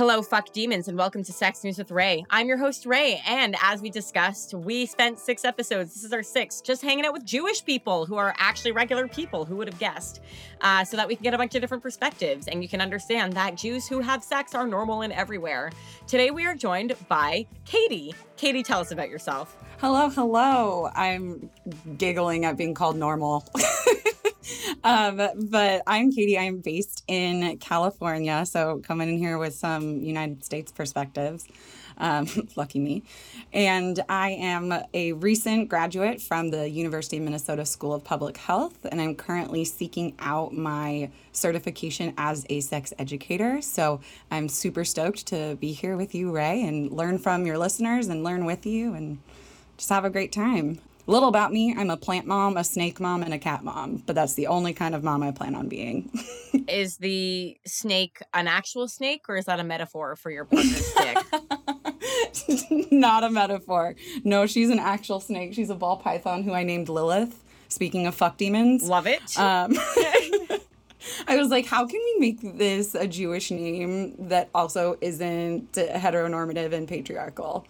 Hello, fuck demons, and welcome to Sex News with Ray. I'm your host, Ray, and as we discussed, we spent six episodes, this is our sixth, just hanging out with Jewish people who are actually regular people, who would have guessed, uh, so that we can get a bunch of different perspectives and you can understand that Jews who have sex are normal and everywhere. Today, we are joined by Katie. Katie, tell us about yourself. Hello, hello. I'm giggling at being called normal. um, but I'm Katie. I'm based in California, so coming in here with some United States perspectives. Um, lucky me. And I am a recent graduate from the University of Minnesota School of Public Health, and I'm currently seeking out my certification as a sex educator. So I'm super stoked to be here with you, Ray, and learn from your listeners and learn with you and just have a great time. Little about me I'm a plant mom, a snake mom, and a cat mom, but that's the only kind of mom I plan on being. is the snake an actual snake or is that a metaphor for your partner's dick? Not a metaphor. No, she's an actual snake. She's a ball python who I named Lilith. Speaking of fuck demons. Love it. Um, I was like, how can we make this a Jewish name that also isn't heteronormative and patriarchal?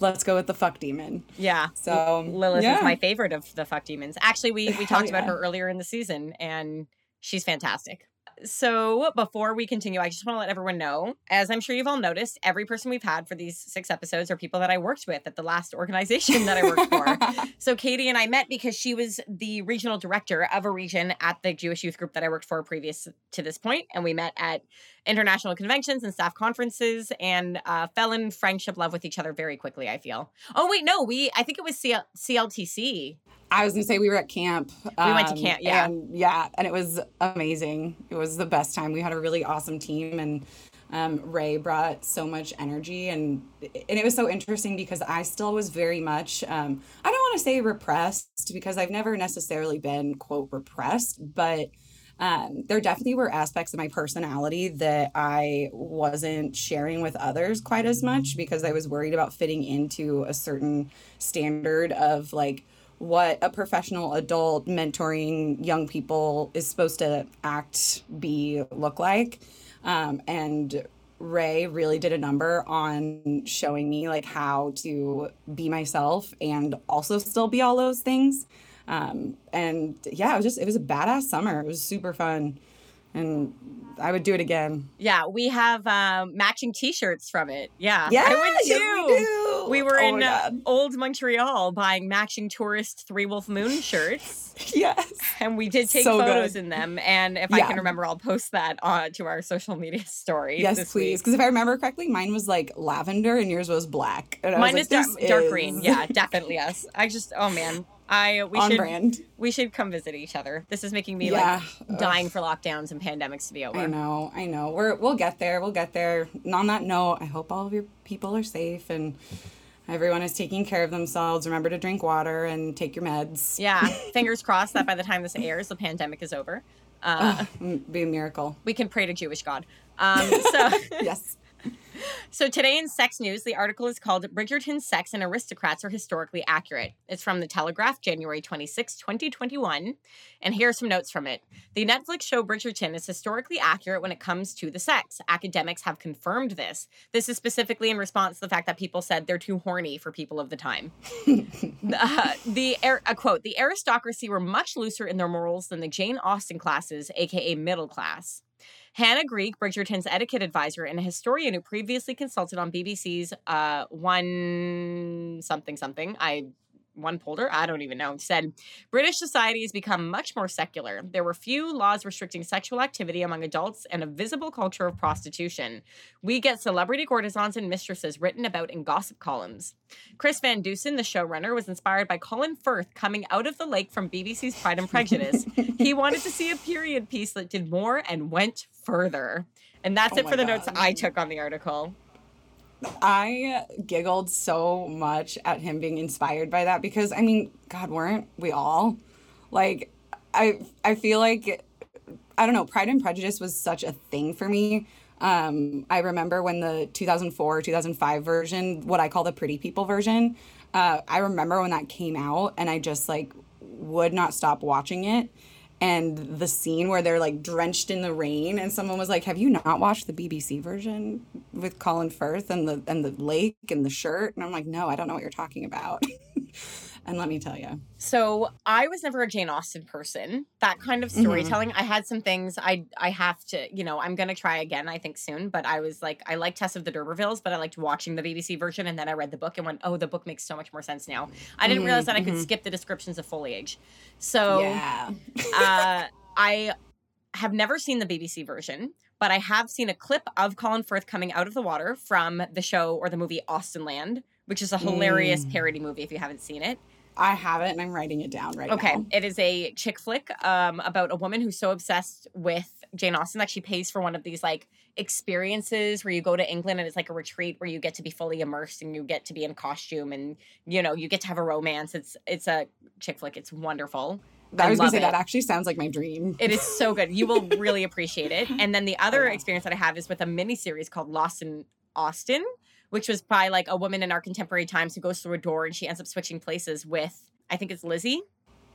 let's go with the fuck demon. Yeah. So Lilith yeah. is my favorite of the fuck demons. Actually, we we talked yeah. about her earlier in the season, and she's fantastic so before we continue, I just want to let everyone know, as I'm sure you've all noticed, every person we've had for these six episodes are people that I worked with at the last organization that I worked for. so Katie and I met because she was the regional director of a region at the Jewish youth group that I worked for previous to this point, and we met at international conventions and staff conferences and uh, fell in friendship love with each other very quickly. I feel. Oh wait, no, we I think it was CL- CLTC I was gonna say we were at camp. We um, went to um, camp, yeah, and yeah, and it was amazing. It was the best time. We had a really awesome team, and um, Ray brought so much energy, and and it was so interesting because I still was very much. Um, I don't want to say repressed because I've never necessarily been quote repressed, but. Um, there definitely were aspects of my personality that I wasn't sharing with others quite as much because I was worried about fitting into a certain standard of like what a professional adult mentoring young people is supposed to act, be, look like. Um, and Ray really did a number on showing me like how to be myself and also still be all those things. Um, and yeah, it was just it was a badass summer. It was super fun and I would do it again. Yeah, we have um, matching T-shirts from it. Yeah, yeah, I would too. Yes, we, we, were oh in uh, old Montreal buying matching tourist Three Wolf Moon shirts. yes, and we did take so photos good. in them. And if yeah. I can remember, I'll post that uh, to our social media story. Yes, please. Because if I remember correctly, mine was like lavender and yours was black. And mine was is like, dark, dark green. Yeah, definitely yes. I just oh man, I we on should brand. we should come visit each other. This is making me yeah. like dying Ugh. for lockdowns and pandemics to be over. I know, I know. We're we'll get there. We'll get there. And on that note, I hope all of your people are safe and everyone is taking care of themselves. Remember to drink water and take your meds. Yeah, fingers crossed that by the time this airs, the pandemic is over. Uh, be a miracle. We can pray to Jewish God. Um, so yes. So today in Sex News, the article is called Bridgerton Sex and Aristocrats Are Historically Accurate. It's from The Telegraph, January 26, 2021. And here are some notes from it. The Netflix show Bridgerton is historically accurate when it comes to the sex. Academics have confirmed this. This is specifically in response to the fact that people said they're too horny for people of the time. uh, the a quote, the aristocracy were much looser in their morals than the Jane Austen classes, aka middle class. Hannah Greig, Bridgerton's etiquette advisor and a historian who previously consulted on BBC's uh, One Something Something. I one polder, I don't even know, said British society has become much more secular. There were few laws restricting sexual activity among adults and a visible culture of prostitution. We get celebrity courtesans and mistresses written about in gossip columns. Chris Van Dusen, the showrunner, was inspired by Colin Firth coming out of the lake from BBC's Pride and Prejudice. he wanted to see a period piece that did more and went further. And that's oh it for the God. notes I took on the article. I giggled so much at him being inspired by that because I mean, God, weren't we all? Like, I I feel like I don't know, Pride and Prejudice was such a thing for me. Um, I remember when the 2004 2005 version, what I call the Pretty People version, uh, I remember when that came out, and I just like would not stop watching it. And the scene where they're like drenched in the rain and someone was like have you not watched the bbc version with colin firth and the and the lake and the shirt? And i'm like no i don't know what you're talking about and let me tell you So I was never a Jane Austen person. That kind of Mhm. storytelling. I had some things I I have to, you know, I'm gonna try again, I think soon. But I was like, I like Tess of the D'Urbervilles, but I liked watching the BBC version, and then I read the book and went, oh, the book makes so much more sense now. I didn't Mhm, realize that I could mhm. skip the descriptions of foliage. So yeah uh, I have never seen the BBC version, but I have seen a clip of Colin Firth coming out of the water from the show or the movie Austenland, which is a hilarious Mm. parody movie if you haven't seen it. I have it and i'm writing it down right Okay, now Okay. it is a chick flick um, about a woman who's so obsessed with Jane Austen that she pays for one of these like experiences where you go to England and it's like a retreat where you get to be fully immersed and you get to be in costume and you know you get to have a romance. It's it's a chick flick. It's wonderful. i was gonna say it. that actually sounds like my dream It is so good. You will really appreciate it. And then the other yeah. experience that I have is with a mini series called Lost in Austen, which was by like a woman in our contemporary times who goes through a door and she ends up switching places with I think it's Lizzie.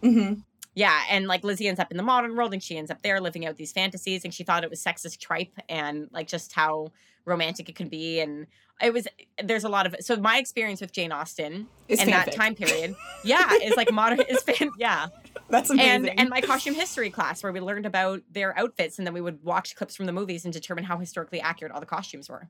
hmm Yeah, and like Lizzie ends up in the modern world and she ends up there living out these fantasies and she thought it was sexist tripe and like just how romantic it could be and it was there's a lot of so my experience with Jane Austen it's in that time period yeah is like modern is fan yeah. That's amazing. and and my costume history class where we learned about their outfits and then we would watch clips from the movies and determine how historically accurate all the costumes were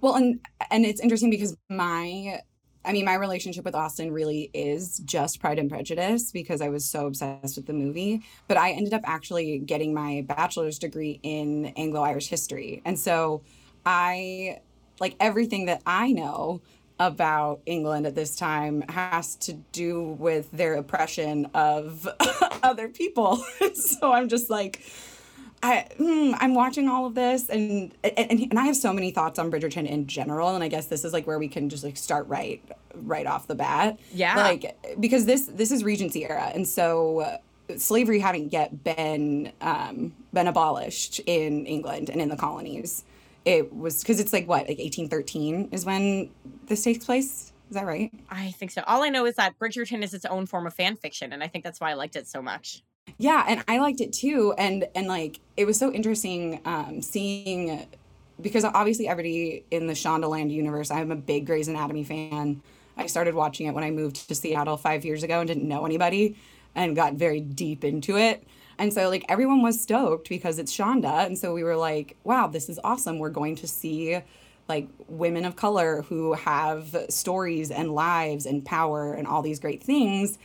Well, and and it's interesting because my I mean, my relationship with Austen really is just Pride and Prejudice because I was so obsessed with the movie. But I ended up actually getting my bachelor's degree in Anglo Irish history. And so I, like, everything that I know about England at this time has to do with their oppression of other people. so I'm just like, I hmm, I'm watching all of this and, and and I have so many thoughts on Bridgerton in general and I guess this is like where we can just like start right right off the bat. Yeah. Like because this this is Regency era and so slavery hadn't yet been um been abolished in England and in the colonies. It was cuz it's like what like 1813 is when this takes place. Is that right? I think so. All I know is that Bridgerton is its own form of fan fiction, and I think that's why I liked it so much. Yeah, and I liked it too. And and like it was so interesting um, seeing because obviously everybody in the Shondaland universe, I'm a big Grey's Anatomy fan. I started watching it when I moved to Seattle five years ago and didn't know anybody and got very deep into it. And so like everyone was stoked because it's Shonda. And so we were like, wow, this is awesome. We're going to see like women of color who have stories and lives and power and all these great things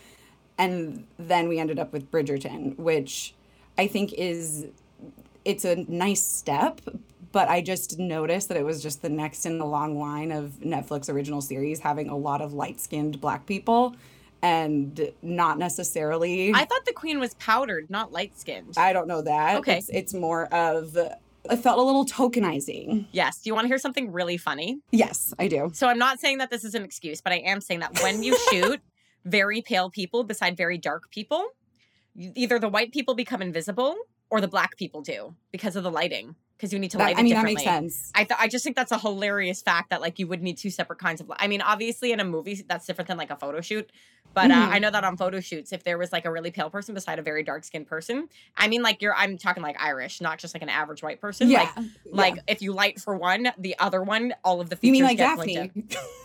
and then we ended up with Bridgerton, which I think is it's a nice step, but I just noticed that it was just the next in the long line of Netflix original series having a lot of light-skinned black people and not necessarily I thought the queen was powdered, not light skinned. I don't know that. Okay. It's, it's more of it felt a little tokenizing. Yes. Do you want to hear something really funny? Yes, I do. So I'm not saying that this is an excuse, but I am saying that when you shoot very pale people beside very dark people, either the white people become invisible or the black people do because of the lighting. Because you need to That- light I mean that makes sense. I th- I just think that's a hilarious fact that like you would need two separate kinds of. li- I mean, obviously in a movie that's different than like a photo shoot, but uh, Mhm. I know that on photo shoots, if there was like a really pale person beside a very dark skinned person, I mean, like you're I'm talking like Irish, not just like an average white person. yeah. Like like if you light for one, the other one, all of the features you mean like Daphne?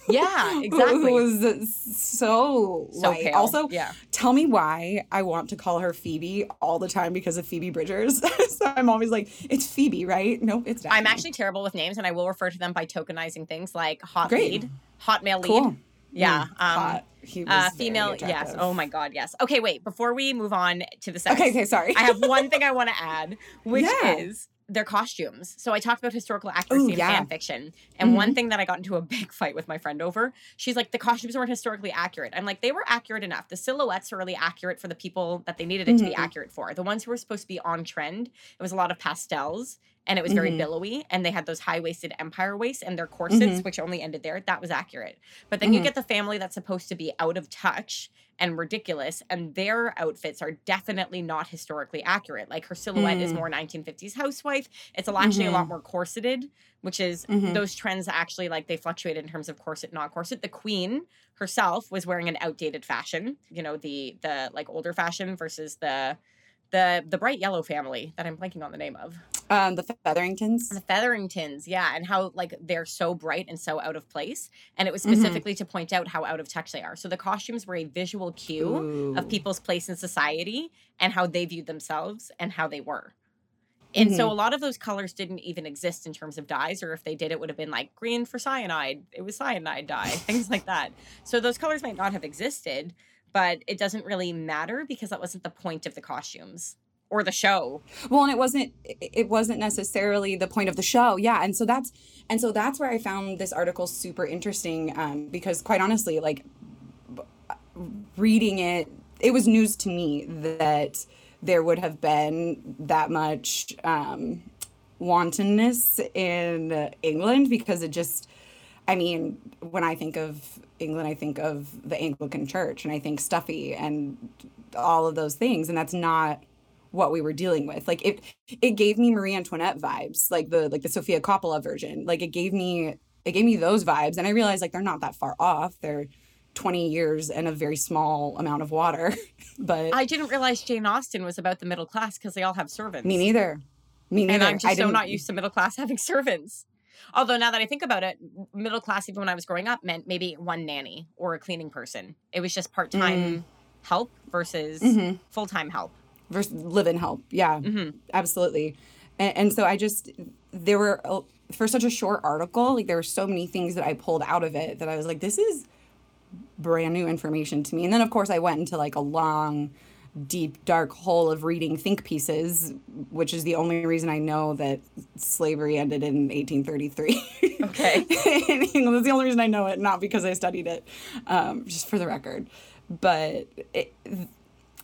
Yeah, exactly. Who was so so light. pale. Also, yeah. tell me why I want to call her Phoebe all the time because of Phoebe Bridgers. so I'm always like, it's Phoebe, right? Nope, it's Daphne. I'm actually terrible with names, and I will refer to them by tokenizing things like hot Great. lead, hot male lead. cool. Yeah. Mm, um, hot. He was Uh, female, yes. Oh my God, yes. Okay, wait. Before we move on to the sex, Okay, okay, sorry. I have one thing I want to add, which Yeah. is their costumes. So I talked about historical accuracy Ooh, in yeah. fan fiction. And Mhm. one thing that I got into a big fight with my friend over, she's like, the costumes weren't historically accurate. I'm like, they were accurate enough. The silhouettes are really accurate for the people that they needed it to be Mhm. accurate for. The ones who were supposed to be on trend, it was a lot of pastels and it was very Mhm. billowy and they had those high-waisted empire waists and their corsets Mhm. which only ended there that was accurate but then you Mhm. get the family that's supposed to be out of touch and ridiculous and their outfits are definitely not historically accurate like her silhouette is Mm. more 1950s housewife it's a, actually a lot Mhm. more corseted which is Mhm. those trends actually like they fluctuated in terms of corset not corset the queen herself was wearing an outdated fashion you know the the like older fashion versus the the the bright yellow family that I'm blanking on the name of. Um, the Featheringtons. The Featheringtons, yeah, and how like they're so bright and so out of place, and it was Mhm. specifically to point out how out of touch they are. So the costumes were a visual cue Ooh. of people's place in society and how they viewed themselves and how they were. And so Mhm. a lot of those colors didn't even exist in terms of dyes, or if they did, it would have been like green for cyanide. It was cyanide dye, things like that. So those colors might not have existed, but it doesn't really matter because that wasn't the point of the costumes or the show. well and it wasn't it wasn't necessarily the point of the show yeah and so that's and so that's where i found this article super interesting um, because quite honestly like reading it it was news to me that there would have been that much um, wantonness in england because it just i mean when i think of england i think of the anglican church and i think stuffy and all of those things and that's not what we were dealing with. Like it it gave me Marie Antoinette vibes, like the like the Sofia Coppola version. Like it gave me it gave me those vibes and I realized like they're not that far off. They're 20 years and a very small amount of water. but I didn't realize Jane Austen was about the middle class because they all have servants. me neither. Me neither. And I'm I just so didn't- not used to middle class having servants. Although now that I think about it, middle class, even when I was growing up, meant maybe one nanny or a cleaning person. It was just part time help versus Mhm. full time help. Versus live in help. Yeah. hmm absolutely and, and so i just there were uh, for such a short article like there were so many things that i pulled out of it that i was like this is brand new information to me and then of course i went into like a long deep dark hole of reading think pieces which is the only reason i know that slavery ended in 1833 Okay. in England. That's the only reason I know it, not because I studied it, um, just for the record. But it,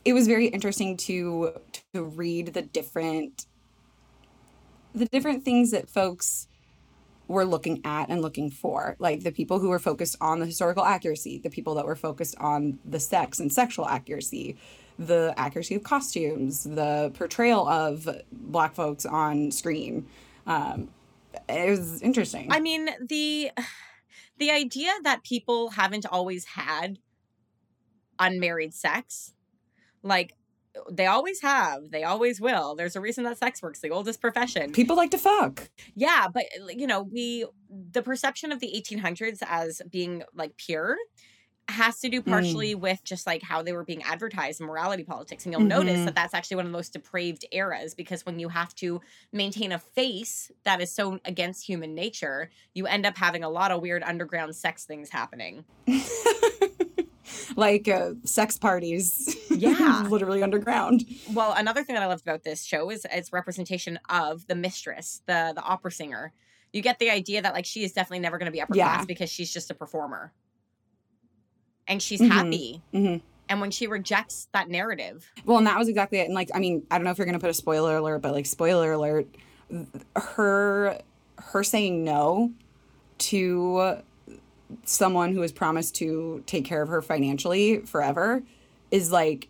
it was very interesting to to read the different the different things that folks were looking at and looking for. Like the people who were focused on the historical accuracy the people that were focused on the sex and sexual accuracy the accuracy of costumes the portrayal of black folks on screen. Um, it was interesting. I mean, the the idea that people haven't always had unmarried sex, like they always have, they always will. There's a reason that sex works, the oldest profession. people like to fuck Yeah, but you know, we the perception of the 1800s as being like pure has to do partially with just like how they were being advertised in morality politics and you'll notice Mhm. that that's actually one of the most depraved eras because when you have to maintain a face that is so against human nature you end up having a lot of weird underground sex things happening like uh, sex parties Yeah. literally underground well another thing that i loved about this show is its representation of the mistress the the opera singer you get the idea that like she is definitely never going to be upper Yeah. class because she's just a performer and she's Mhm. happy Mhm. and when she rejects that narrative Well, and that was exactly it. And like, I mean, I don't know if you're gonna put a spoiler alert, but like, spoiler alert, her her saying no to someone who has promised to take care of her financially forever is like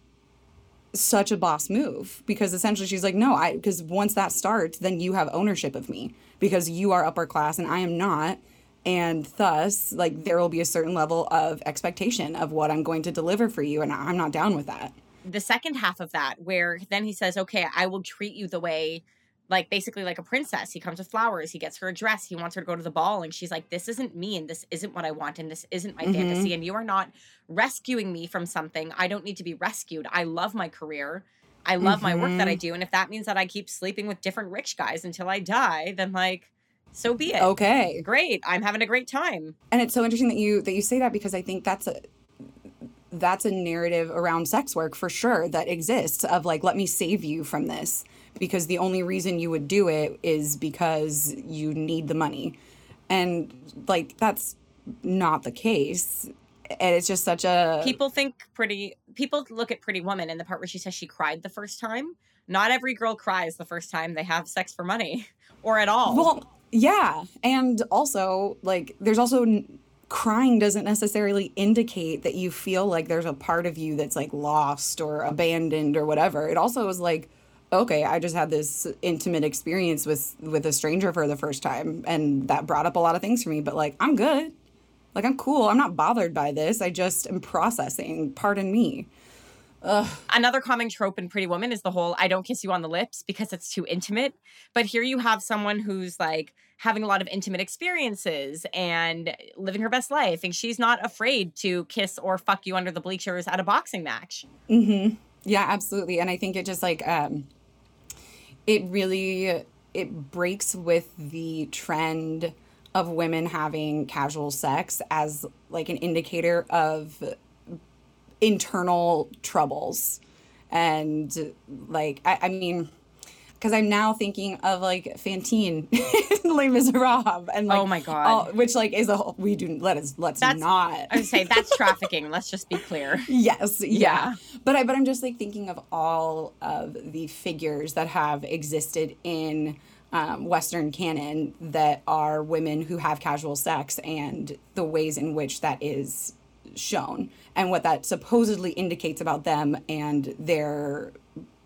such a boss move because essentially she's like no i because once that starts then you have ownership of me because you are upper class and i am not. And thus like there will be a certain level of expectation of what i'm going to deliver for you and i'm not down with that. The second half of that where then he says okay i will treat you the way like basically like a princess. He comes with flowers. He gets her a dress. He wants her to go to the ball. And she's like this isn't me and this isn't what i want and this isn't my Mhm. fantasy and you are not rescuing me from something. I don't need to be rescued. I love my career. I love my work that i Mhm. do and if that means that i keep sleeping with different rich guys until i die then like so be it. Okay. Great. I'm having a great time. And it's so interesting that you that you say that because i think that's a that's a narrative around sex work for sure that exists of like let me save you from this because the only reason you would do it is because you need the money. And like that's not the case. And it's just such a people think pretty people look at pretty woman in the part where she says she cried the first time. Not every girl cries the first time they have sex for money or at all. Well, yeah, and also like there's also n- crying doesn't necessarily indicate that you feel like there's a part of you that's like lost or abandoned or whatever. It also is like okay, I just had this intimate experience with with a stranger for the first time and that brought up a lot of things for me, but like I'm good. Like I'm cool. I'm not bothered by this. I just am processing. Pardon me. Ugh. Another common trope in Pretty Woman is the whole I don't kiss you on the lips because it's too intimate. But here you have someone who's like having a lot of intimate experiences and living her best life. And she's not afraid to kiss or fuck you under the bleachers at a boxing match. Mm-hmm. Yeah, absolutely. And I think it just like um it really it breaks with the trend of women having casual sex as like an indicator of internal troubles. And like i, I mean because i'm now thinking of like fantine les miserables and like oh my god all, which like is a whole we do let us let's That's- not i would say that's trafficking let's just be clear yes yeah. Yeah. but i but i'm just like thinking of all of the figures that have existed in um, western canon that are women who have casual sex and the ways in which that is shown and what that supposedly indicates about them and their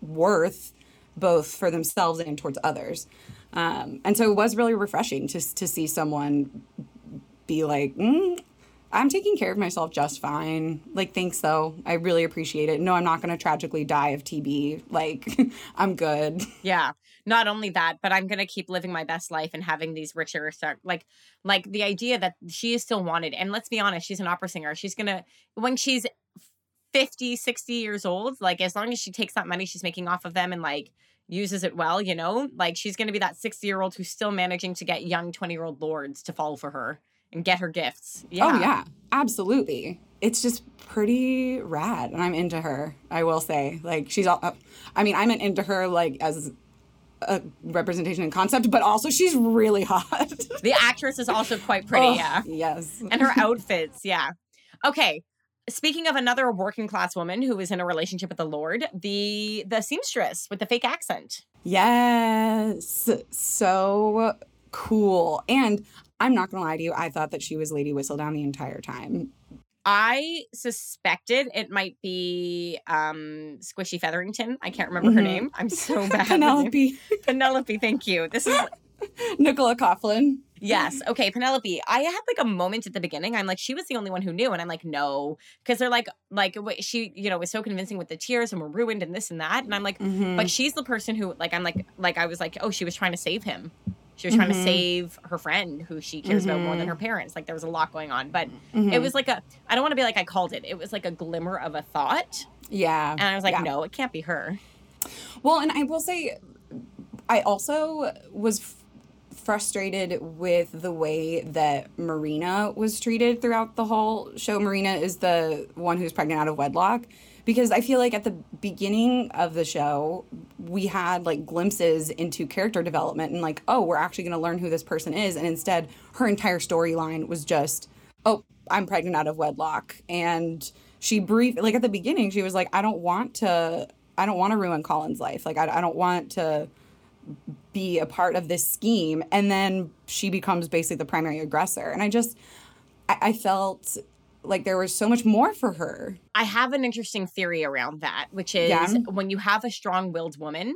worth both for themselves and towards others um, and so it was really refreshing to, to see someone be like mm, i'm taking care of myself just fine like thanks though i really appreciate it no i'm not going to tragically die of tb like i'm good Yeah. Not only that, but I'm gonna keep living my best life and having these richer like like the idea that she is still wanted. And let's be honest, she's an opera singer. She's gonna when she's 50, 60 years old, like as long as she takes that money she's making off of them and like uses it well, you know, like she's gonna be that 60 year old who's still managing to get young 20 year old lords to fall for her and get her gifts. Oh, yeah. oh yeah absolutely it's just pretty rad and i'm into her i will say like she's all i mean i'm into her like as a representation and concept but also she's really hot The actress is also quite pretty, Oh, yeah. yes and her outfits. Yeah. Okay. Speaking of another working class woman who is in a relationship with the Lord, the the seamstress with the fake accent. Yes. So cool. And I'm not going to lie to you, I thought that she was Lady Whistledown the entire time. I suspected it might be um Squishy Featherington. I can't remember her Mhm. name. I'm so bad. Penelope. Penelope, thank you. This is Nicola Coughlan. yes. Okay, Penelope. I had like a moment at the beginning. I'm like, she was the only one who knew, and I'm like, no, because they're like, like she, you know, was so convincing with the tears and were ruined and this and that, and I'm like, Mhm. but she's the person who like i'm like like i was like oh she was trying to save him she was trying to Mhm. save her friend who she cares about more than Mhm. her parents like there was a lot going on but Mhm. it was like a i don't want to be like i called it it was like a glimmer of a thought yeah. and i was like yeah. no it can't be her Well, and I will say, I also was frustrated with the way that Marina was treated throughout the whole show. Marina is the one who's pregnant out of wedlock. Because I feel like at the beginning of the show, we had like glimpses into character development and like, oh, we're actually going to learn who this person is. And instead, her entire storyline was just, oh, I'm pregnant out of wedlock. And she brief like at the beginning, she was like, I don't want to I don't want to ruin Colin's life. Like I, I don't want to be a part of this scheme. And then she becomes basically the primary aggressor. And I just I, I felt like there was so much more for her. i have an interesting theory around that which is Yeah. when you have a strong-willed woman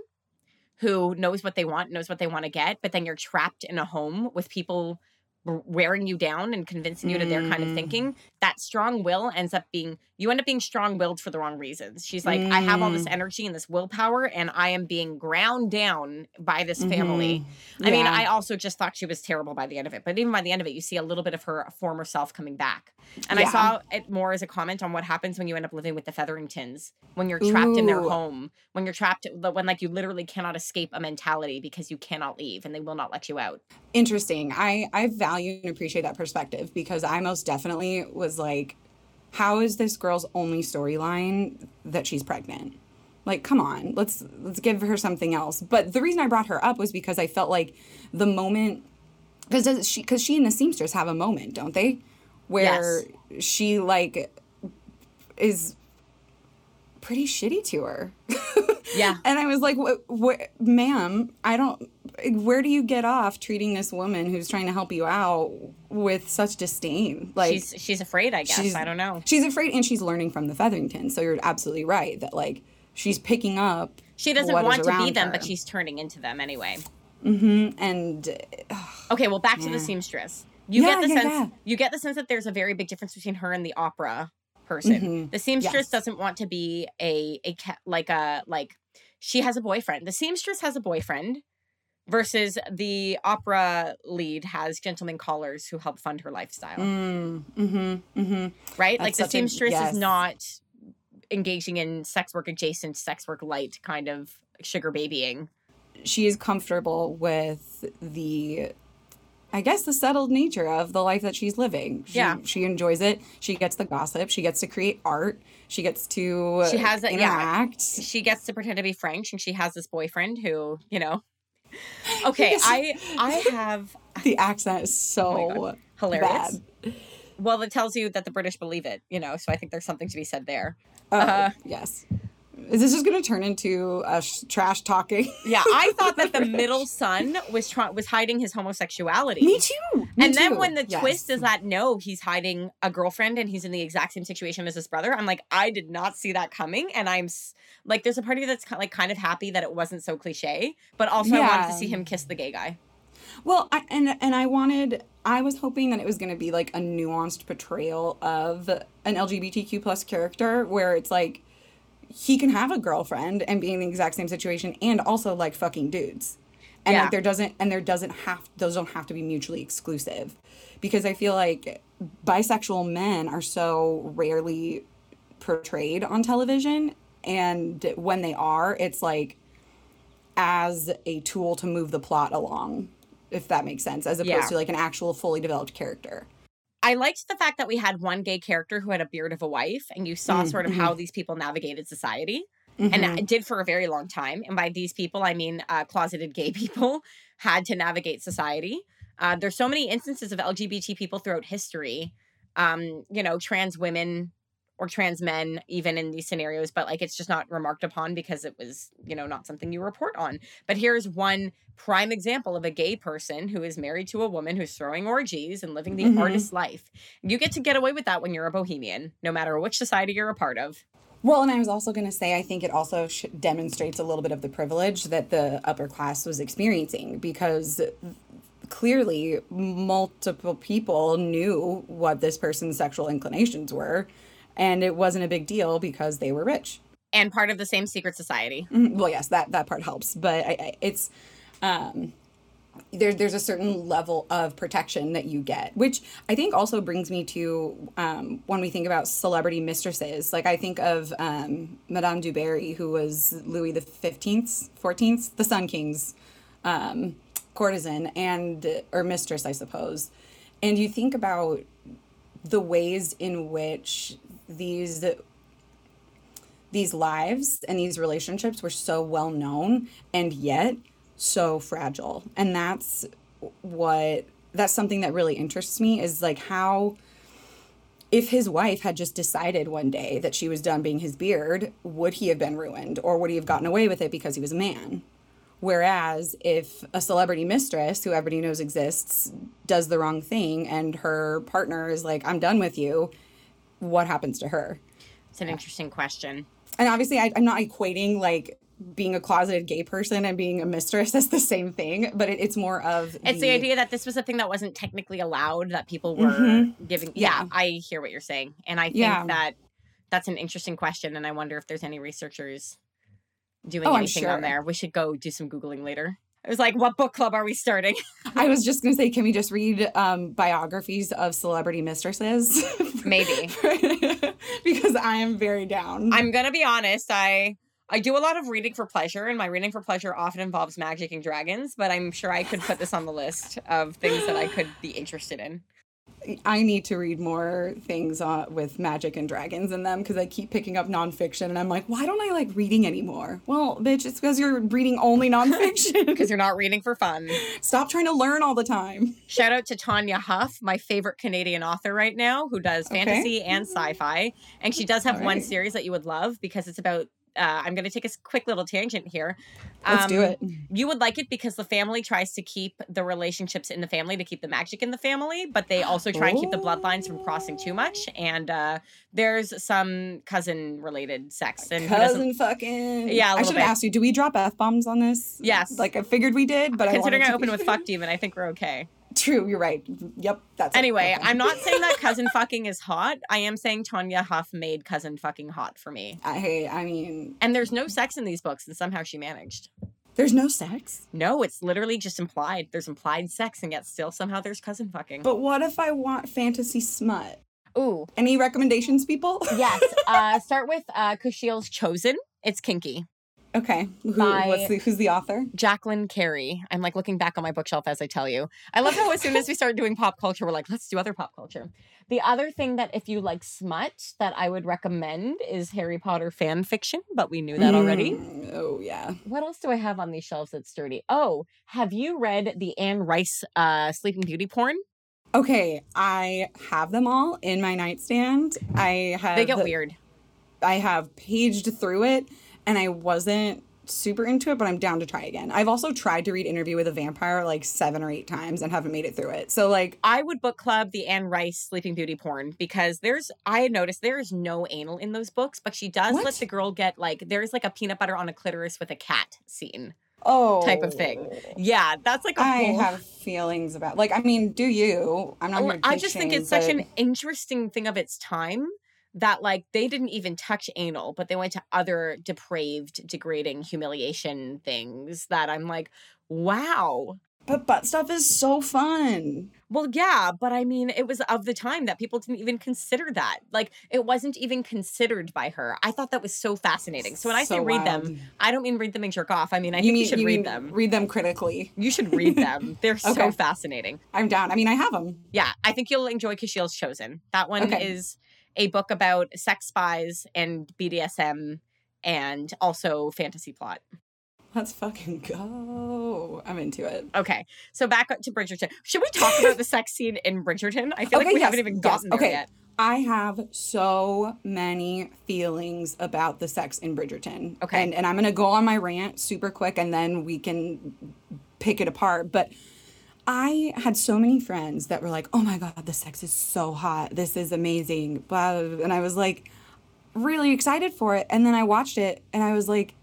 who knows what they want knows what they want to get but then you're trapped in a home with people wearing you down and convincing you to their kind of Mm. thinking that strong will ends up being you end up being strong-willed for the wrong reasons she's like i have all this Mm. energy and this willpower and i am being ground down by this family Mhm. i mean i also just thought she was terrible by the end of it but even by the end of it you see a little bit of her former self coming back and i saw it more as a comment on what happens when you end up living with the featheringtons when you're trapped in their home when you're trapped when like you literally cannot escape a mentality because you cannot leave and they will not let you out interesting. I I value and appreciate that perspective because I most definitely was like, how is this girl's only storyline that she's pregnant? Like, come on, let's let's give her something else. But the reason I brought her up was because I felt like the moment because she because she and the seamstress have a moment, don't they? Where she like is pretty shitty to her. yeah And I was like, "Wh- wh- ma'am, I don't, where do you get off treating this woman who's trying to help you out with such disdain? Like, she's she's afraid i guess i don't know she's afraid and she's learning from the Featherington. So you're absolutely right that, like, she's picking up. she doesn't want to be them but she's turning into them anyway Mm-hmm. And okay well back to the seamstress you Yeah, get the yeah, sense yeah. you get the sense that there's a very big difference between her and the opera person. Mhm. The seamstress Yes. doesn't want to be a a like a like she has a boyfriend. The seamstress has a boyfriend versus the opera lead has gentleman callers who help fund her lifestyle. Mm, mm-hmm, mm-hmm. right? like the such a- seamstress yes. is not engaging in sex work adjacent, sex work light kind of sugar babying. She is comfortable with the, I guess, the settled nature of the life that she's living. She, Yeah. She enjoys it. She gets the gossip. She gets to create art. She gets to She has a- yeah. interact. She gets to pretend to be French, and she has this boyfriend who, you know. Okay, Yes. I I have The accent is Oh so hilarious. bad. Well, it tells you that the British believe it, you know. So I think there's something to be said there. Oh, Uh, yes. Is this just going to turn into a sh- trash talking? Yeah, I thought that the middle son was trying was hiding his homosexuality. Me too. Me and then too. when the Yes. twist is that no, he's hiding a girlfriend and he's in the exact same situation as his brother, I'm like, I did not see that coming, and I'm s- like, there's a part of me that's ki- like kind of happy that it wasn't so cliche, but also I wanted to see him kiss the gay guy. Well, I, and and I wanted, I was hoping that it was going to be like a nuanced portrayal of an LGBTQ plus character, where it's like he can have a girlfriend and be in the exact same situation, and also like fucking dudes, and Yeah. like there doesn't, and there doesn't have, those don't have to be mutually exclusive, because I feel like bisexual men are so rarely portrayed on television, and when they are, it's like as a tool to move the plot along, if that makes sense, as opposed Yeah. to like an actual fully developed character. I liked the fact that we had one gay character who had a beard of a wife, and you saw Mm, sort of how these people navigated society. Mhm. and it did for a very long time. And by these people, I mean uh, closeted gay people had to navigate society. Uh, there's so many instances of LGBT people throughout history, um, you know, trans women or trans men, even in these scenarios, but like it's just not remarked upon because it was, you know, not something you report on. But here's one prime example of a gay person who is married to a woman who's throwing orgies and living the Mhm. artist life. You get to get away with that when you're a bohemian, no matter which society you're a part of. Well, and I was also going to say, I think it also sh- demonstrates a little bit of the privilege that the upper class was experiencing because clearly multiple people knew what this person's sexual inclinations were, and it wasn't a big deal because they were rich. And part of the same secret society. Mhm. Well, yes, that that part helps, but I, I, it's um, there, there's a certain level of protection that you get, which I think also brings me to um, when we think about celebrity mistresses. Like I think of um, Madame du Barry, who was Louis the Fifteenth, Fourteenth, the Sun King's um, courtesan and or mistress, I suppose. And you think about the ways in which these these lives and these relationships were so well known and yet so fragile. And that's what that's something that really interests me is like how if his wife had just decided one day that she was done being his beard would he have been ruined or would he have gotten away with it because he was a man? Whereas if a celebrity mistress who everybody knows exists does the wrong thing and her partner is like i'm done with you what happens to her It's an interesting question. and obviously I, i'm not equating like being a closeted gay person and being a mistress as the same thing but it, it's more of It's the, idea that this was a thing that wasn't technically allowed, that people were Mhm. giving. Yeah, Yeah. I hear what you're saying. And I think Yeah. that that's an interesting question. And I wonder if there's any researchers doing Oh, anything on there. We should go do some Googling later. I was like, what book club are we starting? i was just going to say can we just read um, biographies of celebrity mistresses Maybe. because i am very down I'm going to be honest. I. I do a lot of reading for pleasure, and my reading for pleasure often involves magic and dragons, but I'm sure I could put this on the list of things that I could be interested in. I need to read more things uh, with magic and dragons in them because I keep picking up nonfiction and I'm like, why don't I like reading anymore? Well, bitch, it's because you're reading only nonfiction. Because you're not reading for fun. Stop trying to learn all the time. Shout out to Tanya Huff, my favorite Canadian author right now, who does Okay. fantasy and sci-fi, and she does have one series that you would love because it's about. Uh, I'm going to take a quick little tangent here. Let's do Um, it. You would like it because the family tries to keep the relationships in the family to keep the magic in the family, but they also try and keep the bloodlines from crossing too much. And uh, there's some cousin related sex. And Cousin fucking. Yeah, I should have asked you, do we drop F bombs on this? Yes. Like I figured we did, but considering I, I open with fuck demon, I think we're okay. True. You're right. Yep. That's it. Anyway. I'm not saying that cousin fucking is hot. I am saying Tanya Huff made cousin fucking hot for me. I I mean, And there's no sex in these books, and somehow she managed. there's no sex. No, it's literally just implied. There's implied sex, and yet still somehow there's cousin fucking. But what if I want fantasy smut? Ooh, Any recommendations, people? yes. Uh, start with uh, Kushiel's Chosen. It's kinky. Okay. Who, the, who's the author? Jacqueline Carey. I'm like looking back on my bookshelf as I tell you. I love how as soon as we started doing pop culture, we're like, let's do other pop culture. The other thing that if you like smut that I would recommend is Harry Potter fan fiction, but we knew that already. Mm, oh yeah. What else do I have on these shelves that's sturdy? Oh, have you read the Anne Rice uh, Sleeping Beauty porn? Okay, I have them all in my nightstand. I have They get weird. I have paged through it and I wasn't super into it, but I'm down to try again. I've also tried to read Interview with a Vampire like seven or eight times and haven't made it through it. So like I would book club the Anne Rice Sleeping Beauty porn because there's I had noticed there is no anal in those books, but she does What? let the girl get like there's like a peanut butter on a clitoris with a cat scene. oh type of thing. Oh. Yeah, that's like a I whole have feelings about like I mean, do you? I'm not. Oh, I just think it's such an interesting thing of its time that like they didn't even touch anal, but they went to other depraved, degrading, humiliation things that I'm like, wow. But butt stuff is so fun. Well, yeah, but I mean, it was of the time that people didn't even consider that. Like, it wasn't even considered by her. I thought that was so fascinating. So when I say read wild. them, I don't mean read them and jerk off. I mean, I you think mean you should you read them. Read them critically. You should read them. They're so fascinating. I'm down. I mean, I have them. Yeah, I think you'll enjoy Kushiel's Chosen. That one Okay. is a book about sex spies and BDSM and also fantasy plot. Let's fucking go. I'm into it. Okay, so back up to Bridgerton. Should we talk about the sex scene in Bridgerton? I feel like we yes, haven't even yes, gotten there okay. yet. I have so many feelings about the sex in Bridgerton. Okay. And and I'm gonna go on my rant super quick and then we can pick it apart. But I had so many friends that were like, oh my God, the sex is so hot. This is amazing. Blah, blah, blah. And I was like really excited for it. And then I watched it and I was like,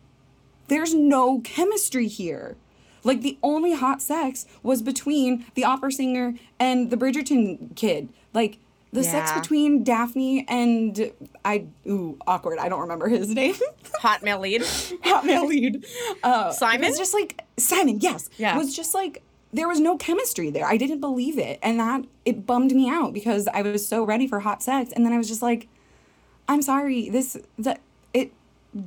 there's no chemistry here. Like the only hot sex was between the opera singer and the Bridgerton kid. Like the sex between Daphne and I ooh awkward. I don't remember his name. Hot male lead. Hot male lead. Uh, Simon? It was just like Simon. Yes. Yeah. It was just like there was no chemistry there. I didn't believe it, and that it bummed me out because I was so ready for hot sex, and then I was just like, I'm sorry. This that it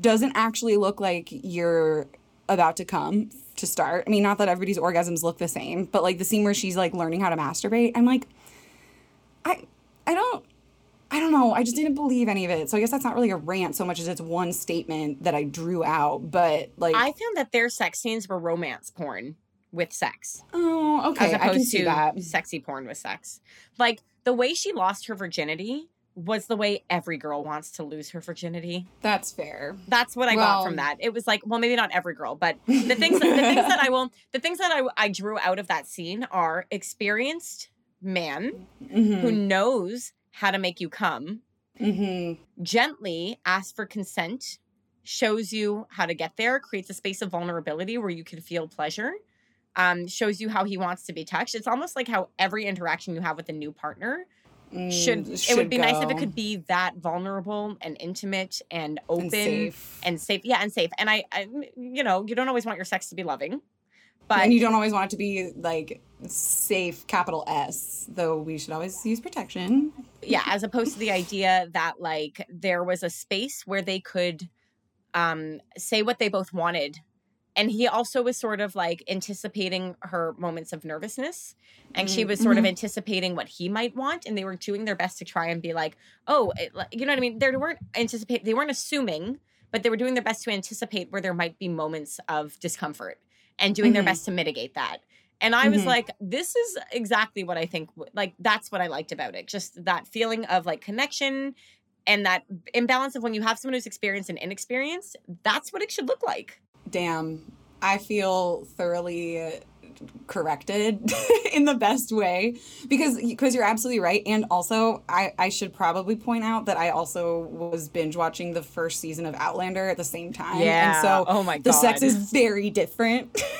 doesn't actually look like you're about to come to start. I mean, not that everybody's orgasms look the same, but like the scene where she's like learning how to masturbate, I'm like, I I don't I don't know. I just didn't believe any of it. So I guess that's not really a rant so much as it's one statement that I drew out. But like, I found that their sex scenes were romance porn with sex. oh, okay, as I opposed can see to that. sexy porn with sex. Like the way she lost her virginity was the way every girl wants to lose her virginity. That's fair. That's what I got from that. It was like, well, maybe not every girl, but the things the things that I will the things that I I drew out of that scene are experienced man Mm-hmm. who knows how to make you come, Mm-hmm. gently asks for consent, shows you how to get there, creates a space of vulnerability where you can feel pleasure. Um, shows you how he wants to be touched. It's almost like how every interaction you have with a new partner should, it would be nice if it could be that vulnerable and intimate and open and safe. and safe yeah and safe and I, I you know you don't always want your sex to be loving but and you don't always want it to be like safe, capital S. Though we should always use protection. yeah as opposed to the idea that like there was a space where they could um say what they both wanted and he also was sort of like anticipating her moments of nervousness and she Mm, was sort of mhm. anticipating what he might want and they were doing their best to try and be like oh it, like- you know what i mean they weren't anticipate they weren't assuming but they were doing their best to anticipate where there might be moments of discomfort and doing their Mhm. best to mitigate that and i was Mhm. like this is exactly what i think like that's what i liked about it just that feeling of like connection and that imbalance of when you have someone who's experienced and inexperienced that's what it should look like Damn, I feel thoroughly corrected in the best way because because you're absolutely right and also I I should probably point out that I also was binge watching the first season of Outlander at the same time yeah and so oh my god the sex is very different.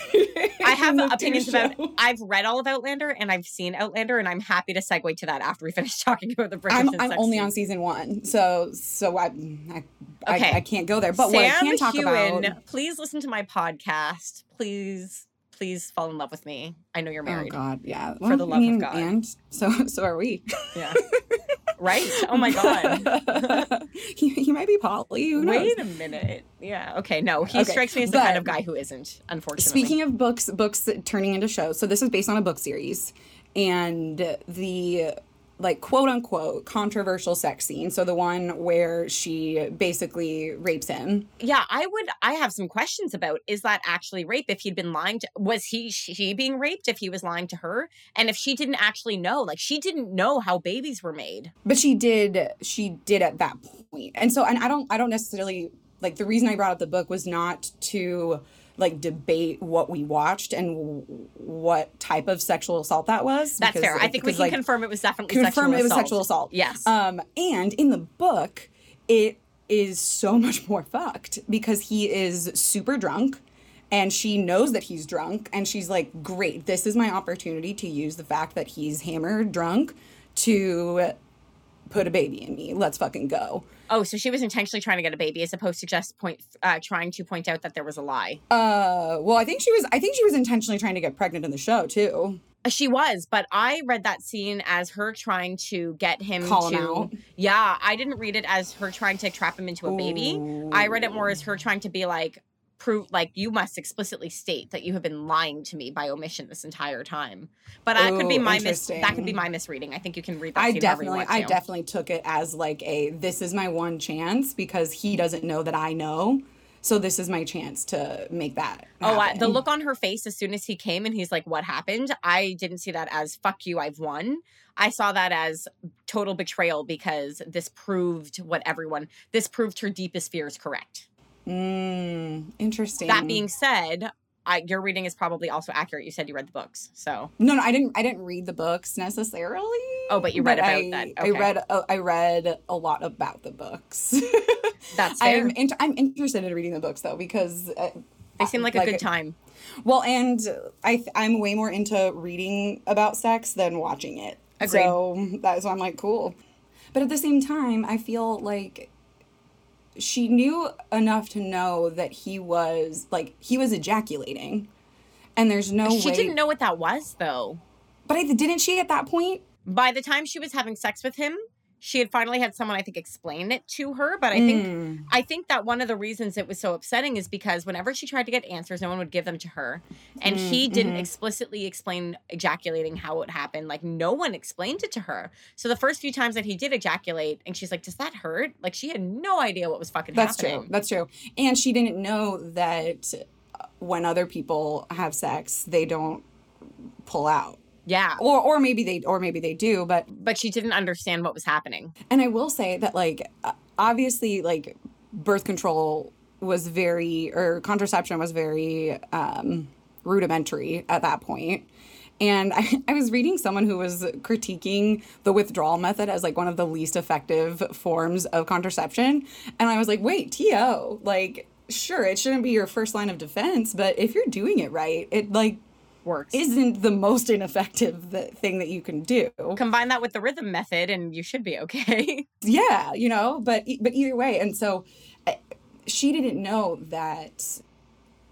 I have opinions about. show. I've read all of Outlander and I've seen Outlander, and I'm happy to segue to that after we finish talking about the Bridgerton. I'm, I'm only scene. on season one, so so I I, Okay. I, I can't go there. But Sam what I can talk Heughan, about. please listen to my podcast. Please, please fall in love with me. I know you're oh, married. Oh. God, yeah. For the I love of God. And so so are we. Yeah. right? Oh my god. he, he might be poly. Wait a minute. Yeah. Okay. No, he Okay, strikes me as the kind of guy who isn't. Unfortunately. Speaking of books, books turning into shows. So this is based on a book series, and the like quote unquote controversial sex scene. So the one where she basically rapes him. yeah, I would. I have some questions about is that actually rape? If he'd been lying to, was he she being raped? If he was lying to her, and if she didn't actually know, like she didn't know how babies were made. But she did. She did at that point. And so, and I don't. I don't necessarily like the reason I brought up the book was not to like debate what we watched and w- what type of sexual assault that was. That's because- fair. I think we can like, confirm it was definitely confirm it was sexual assault. Yes. Um, and in the book, it is so much more fucked because he is super drunk and she knows that he's drunk and she's like, great, this is my opportunity to use the fact that he's hammered drunk to put a baby in me. Let's fucking go. Oh, so she was intentionally trying to get a baby as opposed to just point, uh, trying to point out that there was a lie. Uh, well, I think she was. I think she was intentionally trying to get pregnant in the show too. Uh, She was, but I read that scene as her trying to get him Call him to. out. Yeah, I didn't read it as her trying to trap him into a baby. I read it more as her trying to be like, prove like you must explicitly state that you have been lying to me by omission this entire time. But that could be my mis- that could be my misreading. I think you can read that. I scene however you definitely, I definitely took it as like a this is my one chance because he doesn't know that I know, so this is my chance to make that. Oh, I, the look on her face as soon as he came and he's like, "What happened?" I didn't see that as "fuck you, I've won." I saw that as total betrayal because this proved what everyone. This proved her deepest fears correct. Mm, interesting. That being said, I, your reading is probably also accurate. You said you read the books, so no, no, I didn't. I didn't read the books necessarily. Oh, but you read about I, that. I read. Uh, I read a lot about the books. that's fair. I'm. Int- I'm interested in reading the books though because uh, they seem like, a good time. Well, and I th- I'm way more into reading about sex than watching it. Agreed. So that's why I'm like cool. But at the same time, I feel like she knew enough to know that he was like he was ejaculating, and there's no she way. didn't know what that was though. But I, didn't she at that point? By the time she was having sex with him, she had finally had someone I think explain it to her. But I think Mm. I think that one of the reasons it was so upsetting is because whenever she tried to get answers, no one would give them to her. And he didn't explicitly explain ejaculating how it happened. Like no one explained it to her. So the first few times that he did ejaculate, and she's like, Does that hurt? Like she had no idea what was fucking That's happening. true. That's true. And she didn't know that uh, when other people have sex, they don't pull out. Yeah. Or or maybe they or maybe they do, but But she didn't understand what was happening. And I will say that, like, obviously, like, birth control was very, or contraception was very um, rudimentary at that point. And I, I was reading someone who was critiquing the withdrawal method as like one of the least effective forms of contraception. And I was like, wait, TO, like, sure, it shouldn't be your first line of defense, but if you're doing it right, it like Works. isn't the most ineffective thing that you can do. Combine that with the rhythm method, and you should be okay. yeah you know but but either way and so she didn't know that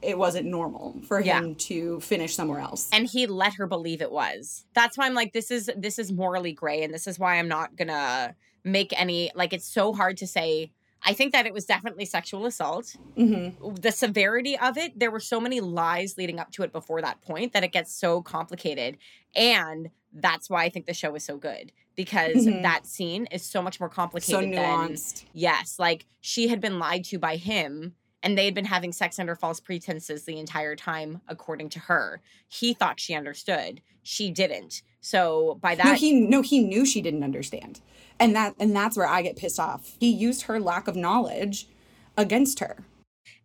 it wasn't normal for Yeah. him to finish somewhere else and he let her believe it was that's why i'm like this is this is morally gray and this is why i'm not gonna make any like it's so hard to say i think that it was definitely sexual assault. Hmm the severity of it there were so many lies leading up to it before that point that it gets so complicated. And that's why i think the show is so good because Mhm. that scene is so much more so complicated than nuanced. Yes, like she had been lied to by him and they had been having sex under false pretenses the entire time according to her. He thought she understood. She didn't. So by that no he no he knew she didn't understand and that and that's where i get pissed off he used her lack of knowledge against her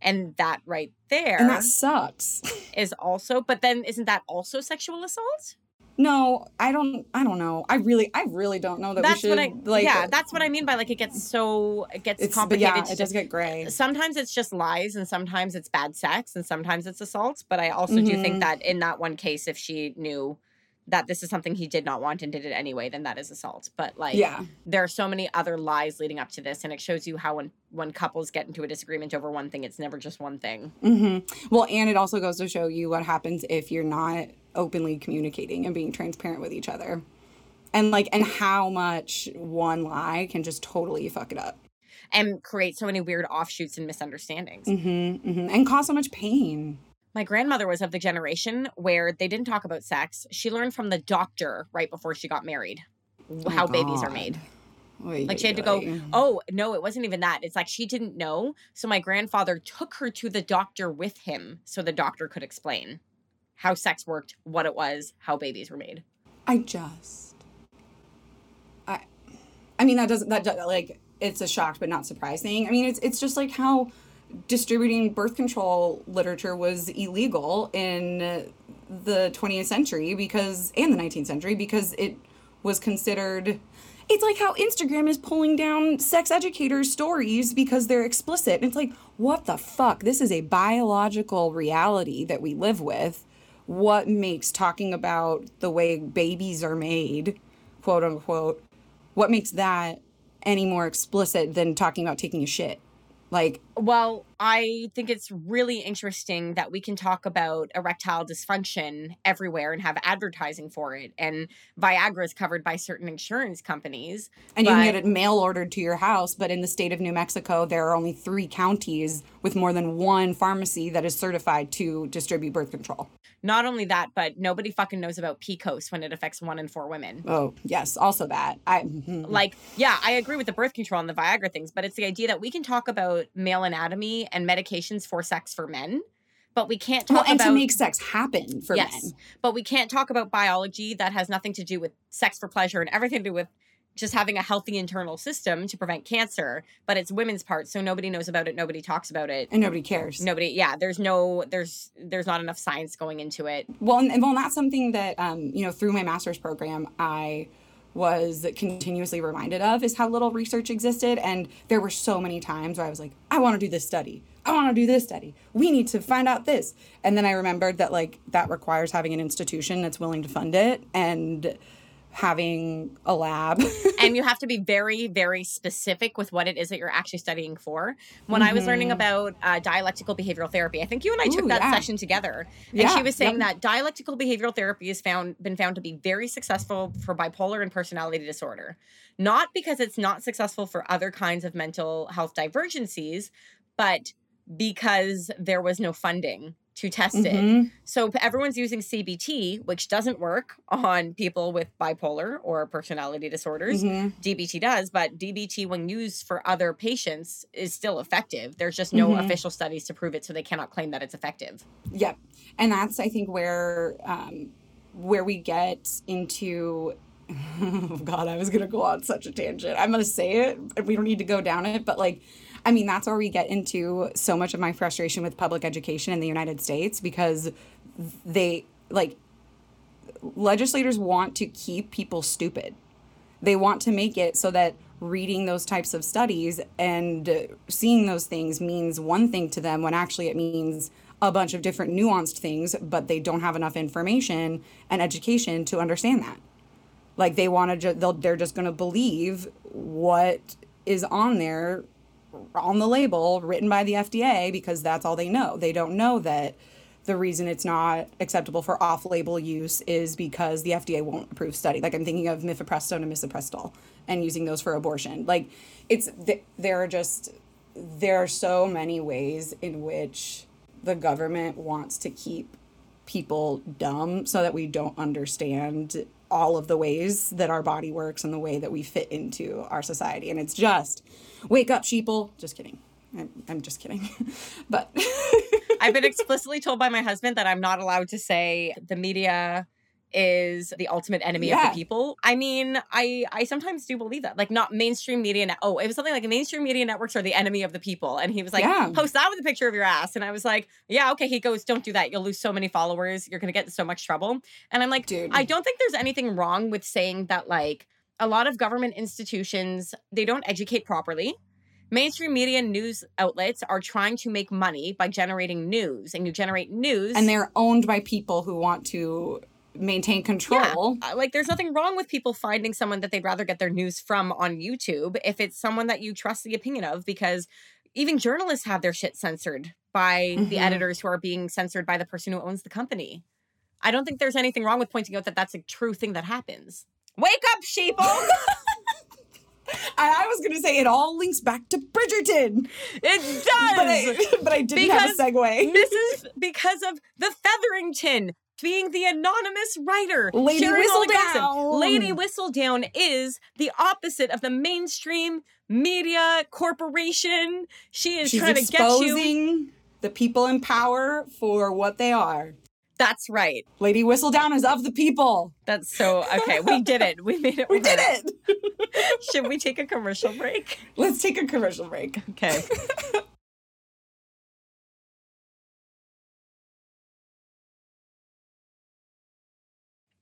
and that right there and that sucks is also but then isn't that also sexual assault? No, I don't. I don't know. I really, I really don't know that that's we should. what I like, yeah. That's what I mean by like it gets so it gets it's complicated. yeah, it does get gray. sometimes it's just lies and sometimes it's bad sex and sometimes it's assaults but i also do think Mhm. that in that one case if she knew that this is something he did not want and did it anyway then that is assault but like Yeah, there are so many other lies leading up to this and it shows you how when when couples get into a disagreement over one thing it's never just one thing hmm Well, and it also goes to show you what happens if you're not openly communicating and being transparent with each other, and like, and how much one lie can just totally fuck it up. and create so many weird offshoots and misunderstandings hmm hmm And cause so much pain. my grandmother was of the generation where they didn't talk about sex she learned from the doctor right before she got married Oh how babies are made Oy, Like she had to go, oh, no, it wasn't even that. It's like she didn't know. So my grandfather took her to the doctor with him so the doctor could explain how sex worked, what it was, how babies were made. I just, I, I mean that doesn't that like it's a shock but not surprising. I mean it's it's just like how distributing birth control literature was illegal in the 20th century because and the 19th century because it was considered. It's like how Instagram is pulling down sex educators' stories because they're explicit. And it's like, what the fuck? This is a biological reality that we live with. What makes talking about the way babies are made, quote unquote, what makes that any more explicit than talking about taking a shit? Like, Well, I think it's really interesting that we can talk about erectile dysfunction everywhere and have advertising for it. And Viagra is covered by certain insurance companies. and you can get it mail ordered to your house, but in the state of New Mexico, there are only three counties with more than one pharmacy that is certified to distribute birth control. Not only that, but nobody fucking knows about PCOS when it affects one in four women. Oh, yes, also that. I mhm. like yeah i agree with the birth control and the viagra things but it's the idea that we can talk about male anatomy and medications for sex for men but we can't talk well, and about to make sex happen for yes men. but we can't talk about biology that has nothing to do with sex for pleasure and everything to do with just having a healthy internal system to prevent cancer but it's women's part so nobody knows about it nobody talks about it And nobody cares. nobody yeah there's no there's there's not enough science going into it Well, and, and well, that's something that um, you know through my master's program I was continuously reminded of is how little research existed, and there were so many times where I was like, I want to do this study. I want to do this study. We need to find out this. And then I remembered that like that requires having an institution that's willing to fund it and having a lab. and you have to be very very specific with what it is that you're actually studying for when i was learning Mhm. about uh, dialectical behavioral therapy i think you and i took Ooh, that yeah. session together and Yeah, she was saying yep. that dialectical behavioral therapy has found been found to be very successful for bipolar and personality disorder not because it's not successful for other kinds of mental health divergencies but because there was no funding to test it Mhm. so everyone's using CBT, which doesn't work on people with bipolar or personality disorders. Mhm. DBT does, but DBT, when used for other patients, is still effective. There's just no Mhm. official studies to prove it, so they cannot claim that it's effective. Yep. And that's I think where um where we get into oh God, I was gonna go on such a tangent. I'm gonna say it, we don't need to go down it, but like I mean, that's where we get into so much of my frustration with public education in the United States because they like legislators want to keep people stupid. They want to make it so that reading those types of studies and seeing those things means one thing to them when actually it means a bunch of different nuanced things, but they don't have enough information and education to understand that. Like they want to, ju- they're just going to believe what is on there on the label written by the FDA because that's all they know. They don't know that the reason it's not acceptable for off-label use is because the FDA won't approve study. Like I'm thinking of mifepristone and misoprostol and using those for abortion. Like it's th- there are just there are so many ways in which the government wants to keep people dumb so that we don't understand all of the ways that our body works and the way that we fit into our society. And it's just wake up, sheeple. Just kidding. I'm, I'm just kidding. but I've been explicitly told by my husband that I'm not allowed to say the media is the ultimate enemy of the people. I mean, I I sometimes do believe that. Like not mainstream media. Net- oh, it was something like mainstream media networks are the enemy of the people. And he was like, Yeah. post that with a picture of your ass. And I was like, yeah, okay. He goes, don't do that. You'll lose so many followers. You're gonna get in so much trouble. And I'm like, Dude. I don't think there's anything wrong with saying that like a lot of government institutions they don't educate properly. Mainstream media news outlets are trying to make money by generating news, and you generate news, and they're owned by people who want to maintain control. Uh, like there's nothing wrong with people finding someone that they'd rather get their news from on YouTube if it's someone that you trust the opinion of because even journalists have their shit censored by the Mhm. editors who are being censored by the person who owns the company. I don't think there's anything wrong with pointing out that that's a true thing that happens. Wake up, sheeple! I, was going to say it all links back to Bridgerton, it but does. I, but I didn't have a segue. this is because of the Featherington being the anonymous writer. Lady sharing all the gossip. Whistledown. Lady Whistledown is the opposite of the mainstream media corporation. She is She's trying to get you. exposing the people in power for what they are. That's right. Lady Whistledown is of the people. That's so okay. We did it. We made it. We did it. Should we take a commercial break? Let's take a commercial break. Okay.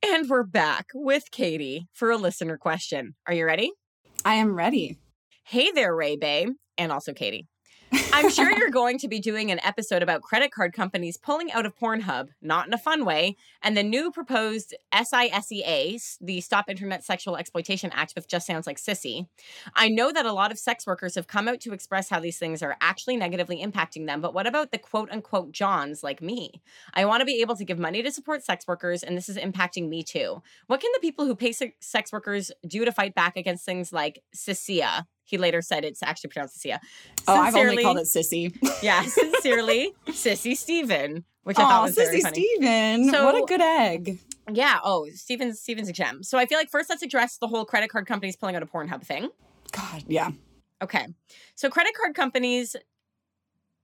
And we're back with Katie for a listener question. Are you ready? I am ready. Hey there, Ray Bay, and also Katie. I'm sure you're going to be doing an episode about credit card companies pulling out of Pornhub, not in a fun way, and the new proposed SISEA, the Stop Internet Sexual Exploitation Act, which just sounds like sissy. I know that a lot of sex workers have come out to express how these things are actually negatively impacting them, but what about the quote unquote Johns like me? I want to be able to give money to support sex workers, and this is impacting me too. What can the people who pay sex workers do to fight back against things like Sisia? He later said it's actually pronounced Sisia. Oh, I've only called it Sissy. yeah, sincerely, Sissy Steven, which I thought was very Sissy funny. Steven. So- what a good egg. Yeah. Oh, Steven's Steven's a gem. So I feel like first let's address the whole credit card companies pulling out a Pornhub thing. God, yeah. Okay. So credit card companies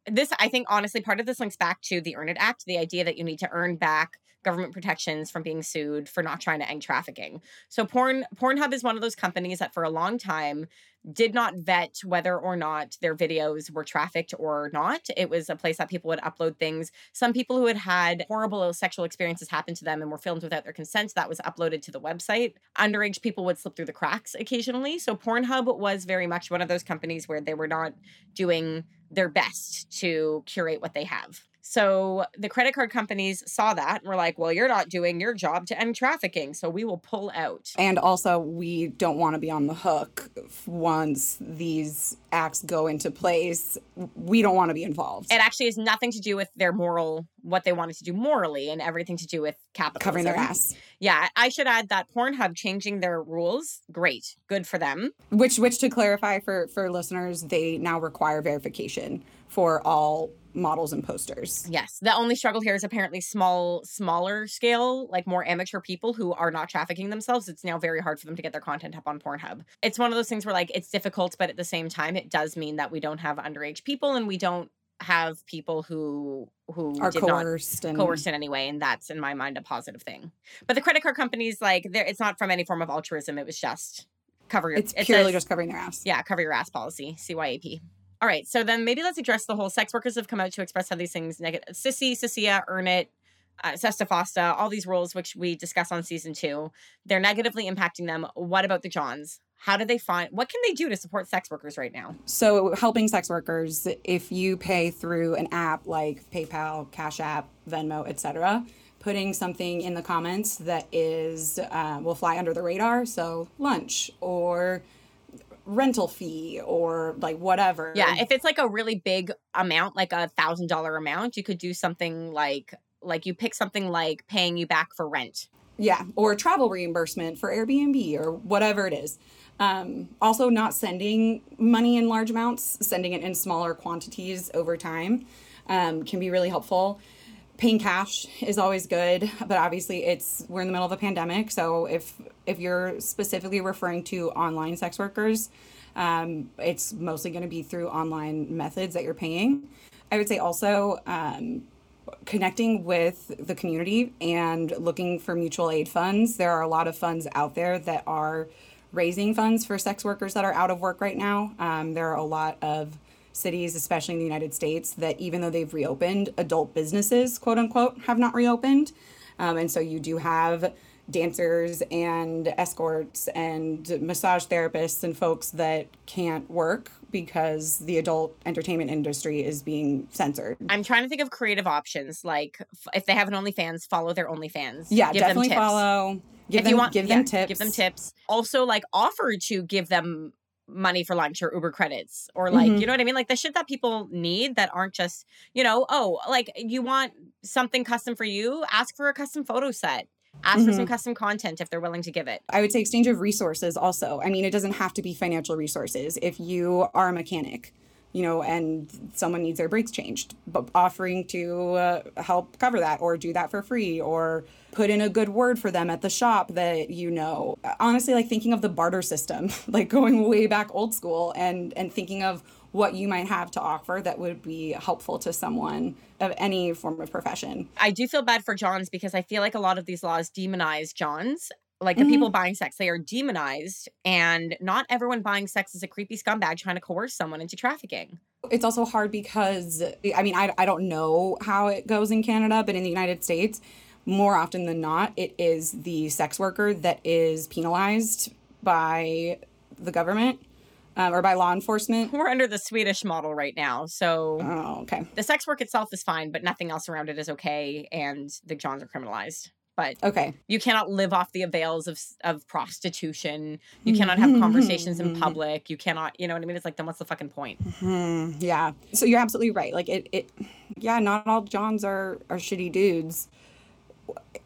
this I think honestly part of this links back to the Earn It Act, the idea that you need to earn back government protections from being sued for not trying to end trafficking. So porn Pornhub is one of those companies that for a long time did not vet whether or not their videos were trafficked or not. It was a place that people would upload things. Some people who had had horrible sexual experiences happen to them and were filmed without their consent, that was uploaded to the website. Underage people would slip through the cracks occasionally. So Pornhub was very much one of those companies where they were not doing their best to curate what they have. So the credit card companies saw that and were like, well, you're not doing your job to end trafficking, so we will pull out. And also, we don't want to be on the hook once these acts go into place. We don't want to be involved. It actually has nothing to do with their moral, what they wanted to do morally, and everything to do with capitalism. Covering their ass. Yeah, I should add that Pornhub changing their rules, great, good for them. Which, which to clarify for for listeners, they now require verification for all models and posters. Yes, the only struggle here is apparently small, smaller scale, like more amateur people who are not trafficking themselves. It's now very hard for them to get their content up on Pornhub. It's one of those things where like it's difficult, but at the same time, it does mean that we don't have underage people and we don't have people who who Are did not coerced and coerced in any way and that's in my mind a positive thing but the credit card companies like there it's not from any form of altruism it was just cover your it's it purely says- just covering their ass. yeah cover your ass policy cyap all right so then maybe let's address the whole sex workers have come out to express how these things negative sissy sissia earn it uh, Sesta Fosta, all these rules which we discuss on season two, they're negatively impacting them. What about the Johns? How do they find? What can they do to support sex workers right now? So, helping sex workers, if you pay through an app like PayPal, Cash App, Venmo, etc., putting something in the comments that is uh, will fly under the radar. So, lunch or rental fee or like whatever. Yeah, if it's like a really big amount, like a thousand dollar amount, you could do something like like you pick something like paying you back for rent. Yeah, or travel reimbursement for Airbnb or whatever it is. Um, also, not sending money in large amounts, sending it in smaller quantities over time um, can be really helpful. Paying cash is always good, but obviously it's we're in the middle of a pandemic, so if if you're specifically referring to online sex workers, um, it's mostly going to be through online methods that you're paying. I would say also um, connecting with the community and looking for mutual aid funds. There are a lot of funds out there that are raising funds for sex workers that are out of work right now. Um, there are a lot of cities, especially in the United States, that even though they've reopened, adult businesses, quote unquote, have not reopened. Um, and so you do have dancers and escorts and massage therapists and folks that can't work because the adult entertainment industry is being censored. I'm trying to think of creative options. Like if they have an OnlyFans, follow their OnlyFans. Yeah, give definitely follow. Give if them, you want, give yeah, them tips. Give them tips. Also, like offer to give them money for lunch or Uber credits or like, mm-hmm. you know what I mean? Like the shit that people need that aren't just, you know, oh, like you want something custom for you, ask for a custom photo set. Ask mm-hmm. for some mm-hmm. custom content if they're willing to give it. I would say exchange of resources also. I mean, it doesn't have to be financial resources. If you are a mechanic, you know, and someone needs their brakes changed, but offering to uh, help cover that or do that for free or put in a good word for them at the shop that you know. Honestly, like thinking of the barter system, like going way back old school and and thinking of what you might have to offer that would be helpful to someone of any form of profession. I do feel bad for Johns because I feel like a lot of these laws demonize Johns like the mm-hmm. people buying sex they are demonized and not everyone buying sex is a creepy scumbag trying to coerce someone into trafficking. It's also hard because i mean I, I don't know how it goes in canada but in the united states more often than not it is the sex worker that is penalized by the government um, or by law enforcement. We're under the swedish model right now so oh, okay. the sex work itself is fine but nothing else around it is okay and the johns are criminalized but okay. you cannot live off the avails of of prostitution. You cannot have conversations in public. You cannot you know what i mean? It's like then what's the fucking point? Mm-hmm. yeah. So you're absolutely right. Like it, it yeah not all johns are are shitty dudes.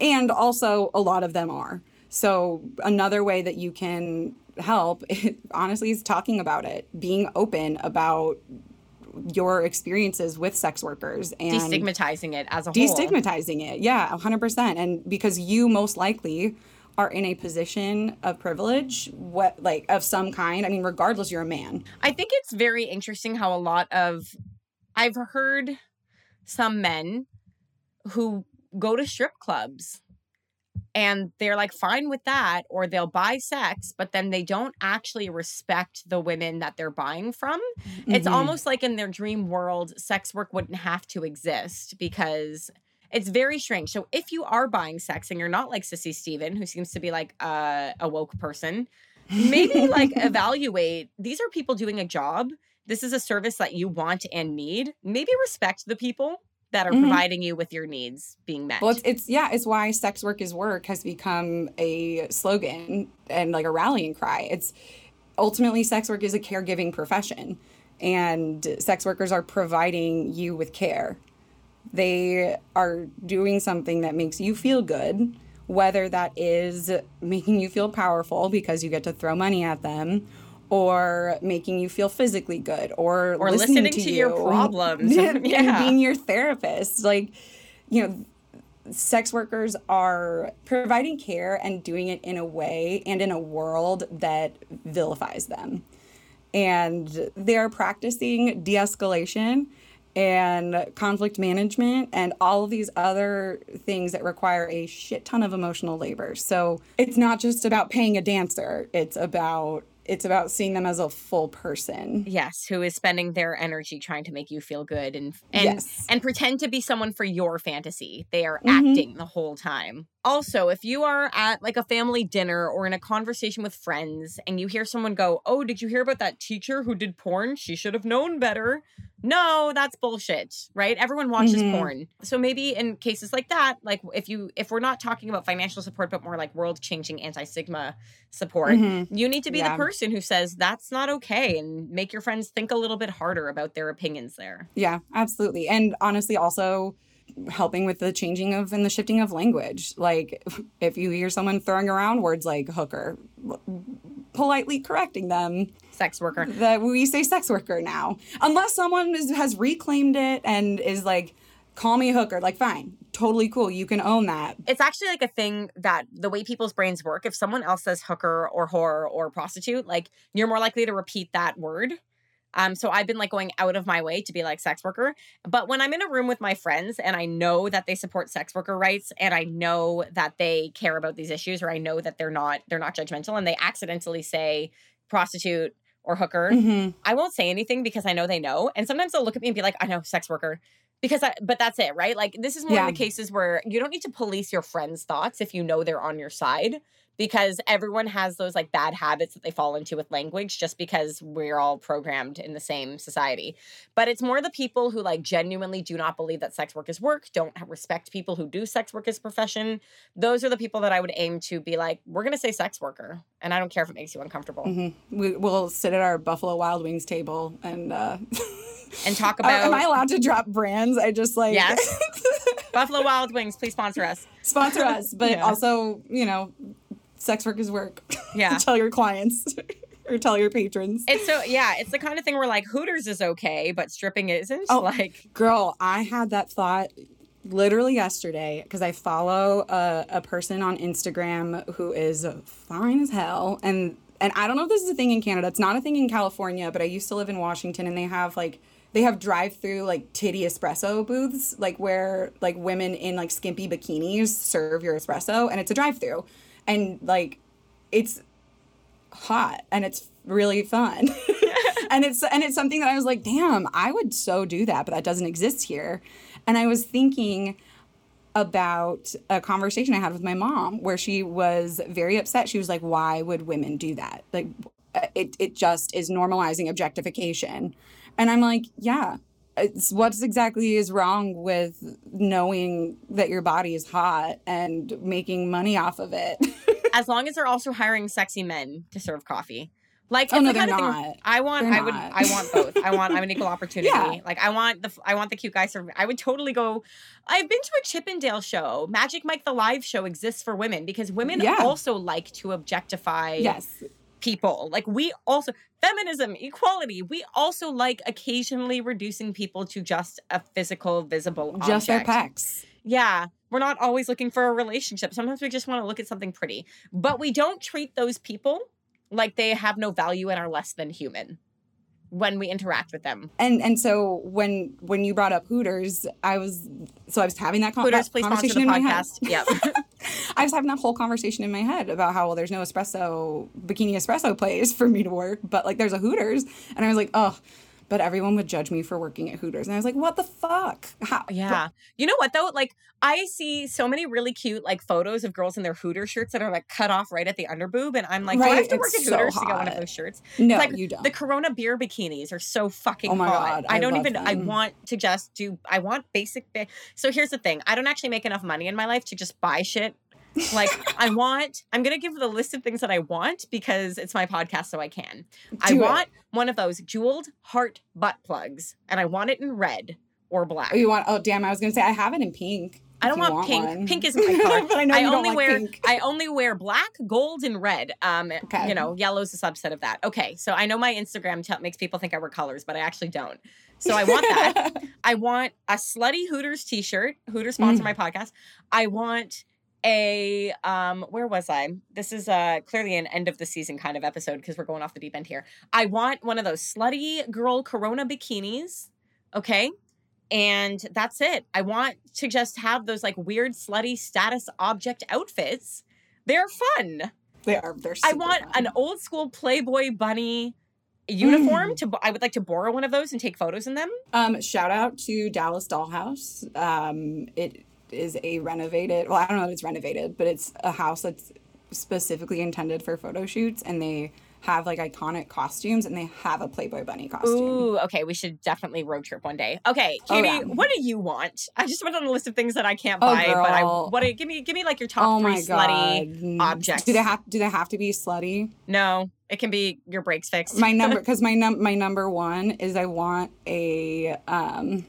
And also a lot of them are. So another way that you can help it, honestly is talking about it being open about your experiences with sex workers and destigmatizing it as a whole. Destigmatizing it. Yeah, 100%. And because you most likely are in a position of privilege, what like of some kind. I mean, regardless you're a man. I think it's very interesting how a lot of I've heard some men who go to strip clubs and they're like fine with that or they'll buy sex but then they don't actually respect the women that they're buying from. Mm-hmm. it's almost like in their dream world sex work wouldn't have to exist because it's very strange. So if you are buying sex and you're not like sissy steven who seems to be like a woke person maybe like evaluate these are people doing a job. This is a service that you want and need. Maybe respect the people that are mm-hmm. providing you with your needs being met. Well, it's, it's yeah, it's why sex work is work has become a slogan and like a rallying cry. It's ultimately sex work is a caregiving profession and sex workers are providing you with care. They are doing something that makes you feel good, whether that is making you feel powerful because you get to throw money at them or making you feel physically good or, or listening, listening to, to you. your problems and, yeah. being your therapist like you know sex workers are providing care and doing it in a way and in a world that vilifies them and they're practicing de-escalation and conflict management and all of these other things that require a shit ton of emotional labor. So it's not just about paying a dancer, it's about it's about seeing them as a full person. Yes, who is spending their energy trying to make you feel good and and yes. and pretend to be someone for your fantasy. They are mm-hmm. acting the whole time. Also, if you are at like a family dinner or in a conversation with friends and you hear someone go, "Oh, did you hear about that teacher who did porn? She should have known better." No, that's bullshit, right? Everyone watches mm-hmm. porn. So maybe in cases like that, like if you if we're not talking about financial support but more like world-changing anti-stigma support, mm-hmm. you need to be yeah. the person who says that's not okay and make your friends think a little bit harder about their opinions there. Yeah, absolutely. And honestly also helping with the changing of and the shifting of language. Like if you hear someone throwing around words like hooker, politely correcting them. Sex worker. That we say sex worker now. Unless someone is, has reclaimed it and is like, call me a hooker. Like, fine, totally cool. You can own that. It's actually like a thing that the way people's brains work, if someone else says hooker or whore or prostitute, like you're more likely to repeat that word Um, so I've been like going out of my way to be like sex worker. But when I'm in a room with my friends and I know that they support sex worker rights and I know that they care about these issues or I know that they're not they're not judgmental and they accidentally say prostitute or hooker, Mm-hmm. I won't say anything because I know they know. And sometimes they'll look at me and be like, I know, sex worker. Because I, but that's it, right? Like, this is one Yeah. of the cases where you don't need to police your friends' thoughts if you know they're on your side, because everyone has those like bad habits that they fall into with language just because we're all programmed in the same society. But it's more the people who like genuinely do not believe that sex work is work, don't respect people who do sex work as a profession. Those are the people that I would aim to be like, we're going to say sex worker. And I don't care if it makes you uncomfortable. Mm-hmm. We, we'll sit at our Buffalo Wild Wings table and uh, And talk Are- am I allowed to drop brands? I just like Yes. Buffalo Wild Wings, please sponsor us. sponsor us, but Yeah. also you know, sex work is work. Yeah. tell your clients or tell your patrons. It's so yeah, it's the kind of thing where like Hooters is okay, but stripping isn't. Oh. Like Girl, I had that thought literally yesterday because I follow a, a person on Instagram who is fine as hell. And and I don't know if this is a thing in Canada. It's not a thing in California, but I used to live in Washington and they have like they have drive through like titty espresso booths, like where like women in like skimpy bikinis serve your espresso and it's a drive through. And like it's hot and it's really fun. and it's and it's something that I was like, damn, I would so do that, but that doesn't exist here. And I was thinking about a conversation I had with my mom where she was very upset. She was like, why would women do that? Like it it just is normalizing objectification. And I'm like, yeah. It's what's exactly is wrong with knowing that your body is hot and making money off of it. as long as they're also hiring sexy men to serve coffee. Like Oh, no, the they're of thing not. I want. They're I would. not. I want both. I want. I'm an equal opportunity. Yeah. Like I want the. I want the cute guy serving. I would totally go. I've been to a Chippendale show. Magic Mike the live show exists for women because women Yeah. also like to objectify yes. People. Like we also feminism, equality. We also like occasionally reducing people to just a physical, visible object. Just their pecs. Yeah, we're not always looking for a relationship. Sometimes we just want to look at something pretty, but we don't treat those people like they have no value and are less than human when we interact with them. And and so when when you brought up Hooters, I was so I was having that, con- Hooters, that conversation the in my head. Yep. I was having that whole conversation in my head about how well there's no espresso bikini espresso place for me to work, but like there's a Hooters, and I was like, oh, but everyone would judge me for working at Hooters, and I was like, what the fuck? How? yeah. You know what though? Like I see so many really cute like photos of girls in their Hooter shirts that are like cut off right at the underboob, and I'm like, do I have Right, to work at it's so Hooters to get one of those shirts? No, It's like you don't. The Corona beer bikinis are so fucking Oh my hot. God, I I don't even. I want to just do. I want basic. Ba- so here's the thing. I don't actually make enough money in my life to just buy shit. Like I want. I'm gonna give the list of things that I want because it's my podcast, so I can. I it. want one of those jeweled heart butt plugs, and I want it in red or black. Oh, you want? Oh, damn! I was gonna say I have it in pink. I don't you want, pink. one. Pink isn't my color. but I know you don't only like wear pink. I only wear black, gold, and red. Um, Okay. you know, yellow's is a subset of that. Okay, so I know my Instagram t- makes people think I wear colors, but I actually don't. So I want that. I want a slutty Hooters T-shirt. Hooters sponsor Mm. my podcast. I want a um. Where was I? This is uh clearly an end of the season kind of episode because we're going off the deep end here. I want one of those slutty girl Corona bikinis. Okay. And that's it. I want to just have those like weird, slutty status object outfits. They're fun. they are. They're. I want fun. an old school Playboy bunny uniform Mm. to. I would like to borrow one of those and take photos in them. Um, shout out to Dallas Dollhouse. Um, it is a renovated. Well, I don't know if it's renovated, but it's a house that's specifically intended for photo shoots, and they have like iconic costumes, and they have a Playboy bunny costume. Ooh, okay. We should definitely road trip one day. Okay, Oh, Katie, yeah. what do you want? I just went on a list of things that I can't Oh, buy, but I what? Give me, give me like your top Oh three slutty. god! objects. Do they have? Do they have to be slutty? No, it can be your brakes fixed. My number, because my num my number one is I want a um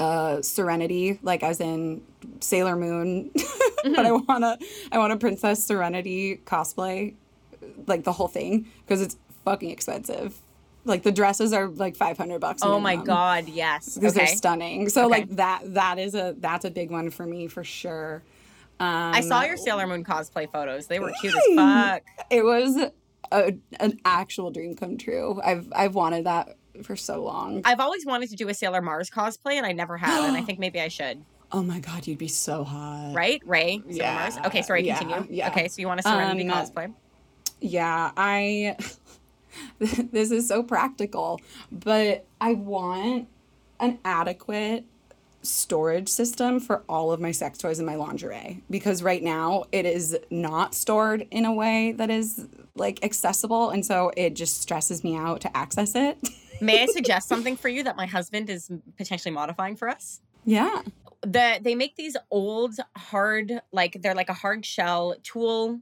a Serenity, like as in Sailor Moon, but I Mm-hmm. want a I want a Princess Serenity cosplay, like the whole thing, because it's fucking expensive. Like the dresses are like five hundred bucks. oh my god, yes. because Okay. they're stunning. So Okay. like that that is a that's a big one for me for sure. Um, I saw your Sailor Moon cosplay photos. They were cute as fuck. It was a, an actual dream come true. I've I've wanted that for so long. I've always wanted to do a Sailor Mars cosplay, and I never have, and I think maybe I should. Oh my god, you'd be so hot. Right, Ray, Sailor Yeah, Mars. Okay, sorry, yeah, continue. yeah. Okay, so you want a Serenity Um, cosplay? Yeah, I. this is so practical, but I want an adequate storage system for all of my sex toys and my lingerie because right now it is not stored in a way that is like accessible and so it just stresses me out to access it. May I suggest something for you that my husband is potentially modifying for us? yeah. the they make these old hard like they're like a hard shell tool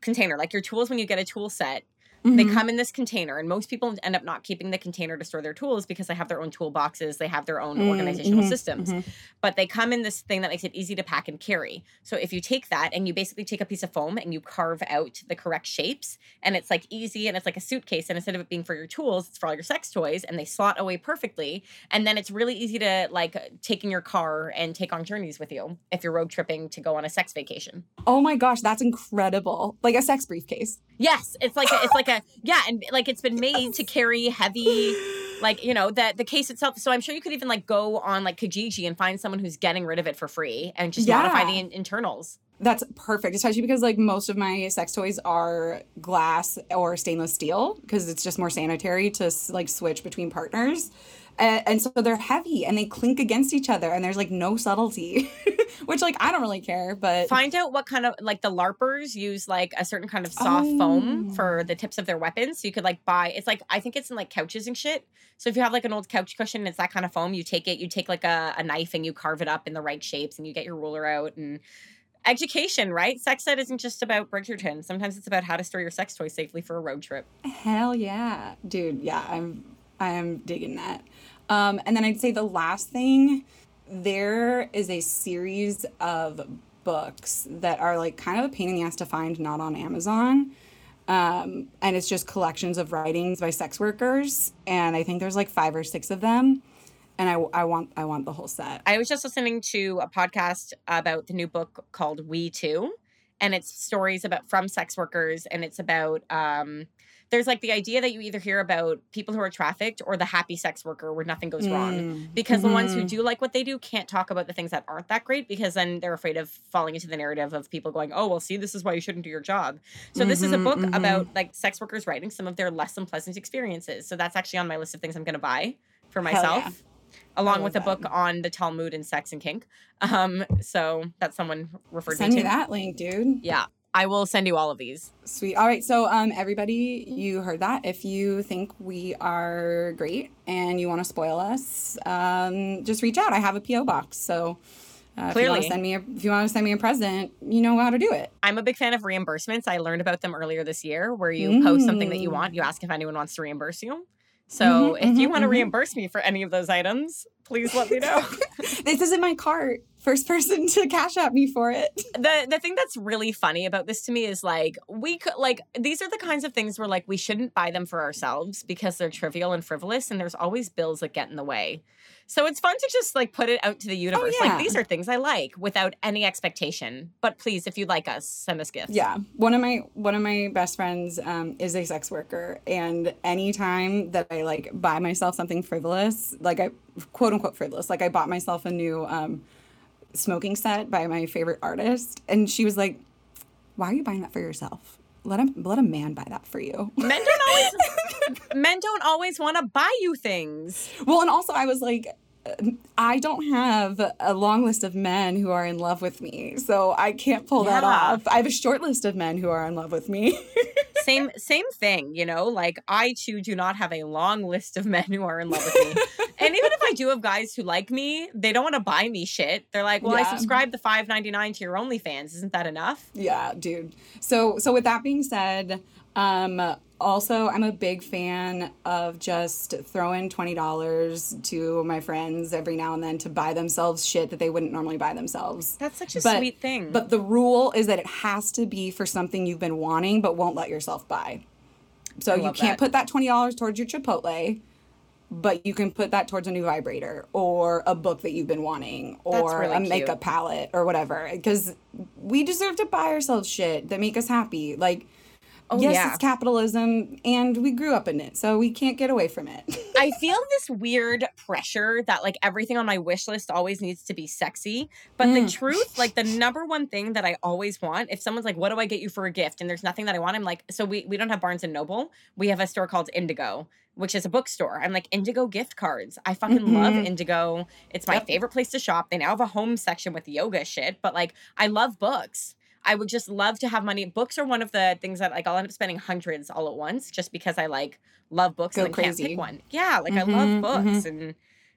container like your tools when you get a tool set they Mhm. come in this container and most people end up not keeping the container to store their tools because they have their own toolboxes, they have their own Mm, organizational mhm, systems mhm. but they come in this thing that makes it easy to pack and carry so if you take that and you basically take a piece of foam and you carve out the correct shapes and it's like easy and it's like a suitcase and instead of it being for your tools it's for all your sex toys and they slot away perfectly and then it's really easy to like take in your car and take on journeys with you if you're road tripping to go on a sex vacation Oh my gosh, that's incredible. Like a sex briefcase. yes it's like a, it's like a yeah and like it's been made to carry heavy like you know that the case itself. So i'm sure you could even like go on like kijiji and find someone who's getting rid of it for free and just modify the in- internals. That's perfect, especially because like most of my sex toys are glass or stainless steel because it's just more sanitary to like switch between partners. And, and so they're heavy and they clink against each other and there's like no subtlety, which like I don't really care, but find out what kind of like the larpers use like a certain kind of soft foam for Oh. the tips of their weapons so you could like buy it's like i think it's in like couches and shit so if you have like an old couch cushion and it's that kind of foam you take it you take like a, a knife and you carve it up in the right shapes and you get your ruler out and education right sex ed isn't just about bridgerton sometimes it's about how to store your sex toys safely for a road trip hell yeah, dude. Yeah, I'm I am digging that. Um, and then I'd say the last thing, there is a series of books that are like kind of a pain in the ass to find, not on Amazon. Um, and it's just collections of writings by sex workers, and I think there's like five or six of them. And I, I want I want the whole set. I was just listening to a podcast about the new book called We Too, and it's stories about from sex workers, and it's about um, there's like the idea that you either hear about people who are trafficked or the happy sex worker where nothing goes wrong. Mm. Because the ones who Mhm. do like what they do can't talk about the things that aren't that great because then they're afraid of falling into the narrative of people going, oh, well, see, this is why you shouldn't do your job. So, this is a Mhm, book mhm. about like sex workers writing some of their less than pleasant experiences. So, that's actually on my list of things I'm going to buy for yeah. myself along with a that. book on the Talmud and sex and kink. Um, so that's someone referred Send me me to. that link, dude. Yeah, I will send you all of these. Sweet. All right. So, um, everybody, you heard that. If you think we are great and you want to spoil us, um, just reach out. I have a PO box. So, uh, if you Clearly. want to send me a, if you want to send me a present, you know how to do it. I'm a big fan of reimbursements. I learned about them earlier this year, where you post something that you Mm. want, you ask if anyone wants to reimburse you. So Mhm, if you mhm, want to mhm. reimburse me for any of those items, please let me know. this is in my cart. First person to cash at me for it. the the thing that's really funny about this to me is like we could like these are the kinds of things where like we shouldn't buy them for ourselves because they're trivial and frivolous and there's always bills that get in the way. So it's fun to just like put it out to the universe. yeah. Like these are things I like without any expectation. But please, if you'd like us, send us gifts. Yeah, one of my one of my best friends um, is a sex worker, and anytime that I like buy myself something frivolous, like I quote unquote frivolous, like I bought myself a new um, smoking set by my favorite artist, and she was like, "Why are you buying that for yourself? Let him let a man buy that for you." Men don't always men don't always want to buy you things. well, and also I was like. I don't have a long list of men who are in love with me, so I can't pull that off. I have a short list of men who are in love with me. Same same thing, you know. Like I too do not have a long list of men who are in love with me. and even if I do have guys who like me, they don't want to buy me shit. They're like, "Well, I subscribe the five ninety nine to your OnlyFans. Isn't that enough?" Yeah, dude. So so with that being said, um also I'm a big fan of just throwing twenty dollars to my friends every now and then to buy themselves shit that they wouldn't normally buy themselves. That's such a But- sweet thing. But the rule is that it has to be for something you've been wanting but won't let yourself buy. So you can't that. put that twenty dollars towards your Chipotle, but you can put that towards a new vibrator or a book that you've been wanting or really a cute. makeup palette or whatever. Because we deserve to buy ourselves shit that make us happy. Like Oh, yes, yeah. it's capitalism, and we grew up in it, so we can't get away from it. I feel this weird pressure that like everything on my wish list always needs to be sexy. But the Mm. truth, like the number one thing that I always want, if someone's like, "What do I get you for a gift?" and there's nothing that I want, I'm like, "So we we don't have Barnes and Noble. We have a store called Indigo." Which is a bookstore. I'm like Indigo gift cards. I fucking love Mhm. Indigo. It's my Yep. favorite place to shop. They now have a home section with yoga shit, but like I love books. I would just love to have money. Books are one of the things that like I'll end up spending hundreds all at once just because I like love books Go and I can't crazy. pick one. Yeah, like I love Mhm, books and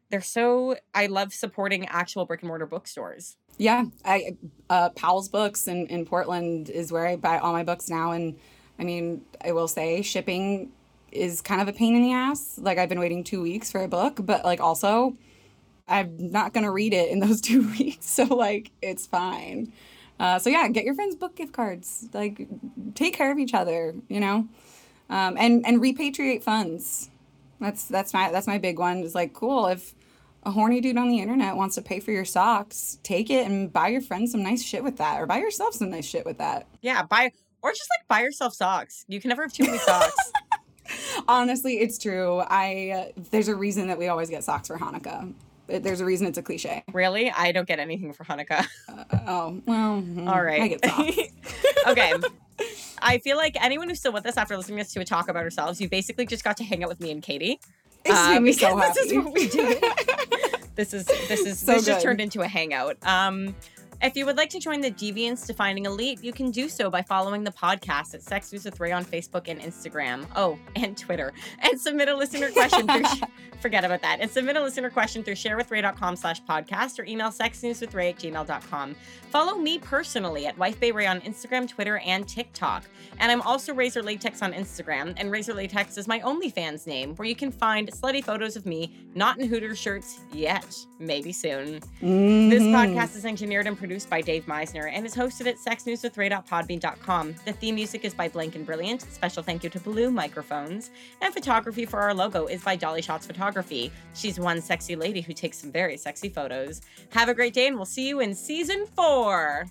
they're so I love supporting actual brick and mortar bookstores. Yeah, I uh, Powell's Books in, in Portland is where I buy all my books now, and I mean, I will say shipping is kind of a pain in the ass. Like I've been waiting two weeks for a book, but like also, I'm not gonna read it in those two weeks, so like it's fine. Uh, so yeah, get your friends book gift cards. Like, take care of each other, you know, um, and and repatriate funds. That's that's my that's my big one. Is like cool if a horny dude on the internet wants to pay for your socks, take it and buy your friends some nice shit with that, or buy yourself some nice shit with that. Yeah, buy or just like buy yourself socks. You can never have too many socks. Honestly, it's true. I uh, there's a reason that we always get socks for Hanukkah. There's a reason it's a cliche. really? I don't get anything for Hanukkah. Oh well, mm, All right. I get socks. okay. I feel like anyone who's still with us after listening to us to a talk about ourselves, you basically just got to hang out with me and Katie. It's Uh, made me so happy. this is what we do. This is this is So this just turned into a hangout. Um if you would like to join the Deviants Defining Elite, you can do so by following the podcast at Sex News with Ray on Facebook and Instagram. Oh, and Twitter. And submit a listener question through forget about that. And submit a listener question through sharewithray.com slash podcast or email sexnewswithray at gmail.com. Follow me personally at Wife Bay Ray on Instagram, Twitter, and TikTok. And I'm also Razor Latex on Instagram, and Razor Latex is my OnlyFans name, where you can find slutty photos of me not in Hooters shirts yet. Maybe soon. This Mhm. podcast is engineered and produced by Dave Meisner and is hosted at sexnewswithray.podbean.com. The theme music is by Blank and Brilliant. Special thank you to Blue Microphones. And photography for our logo is by Dolly Shots Photography. She's one sexy lady who takes some very sexy photos. Have a great day, and we'll see you in season four.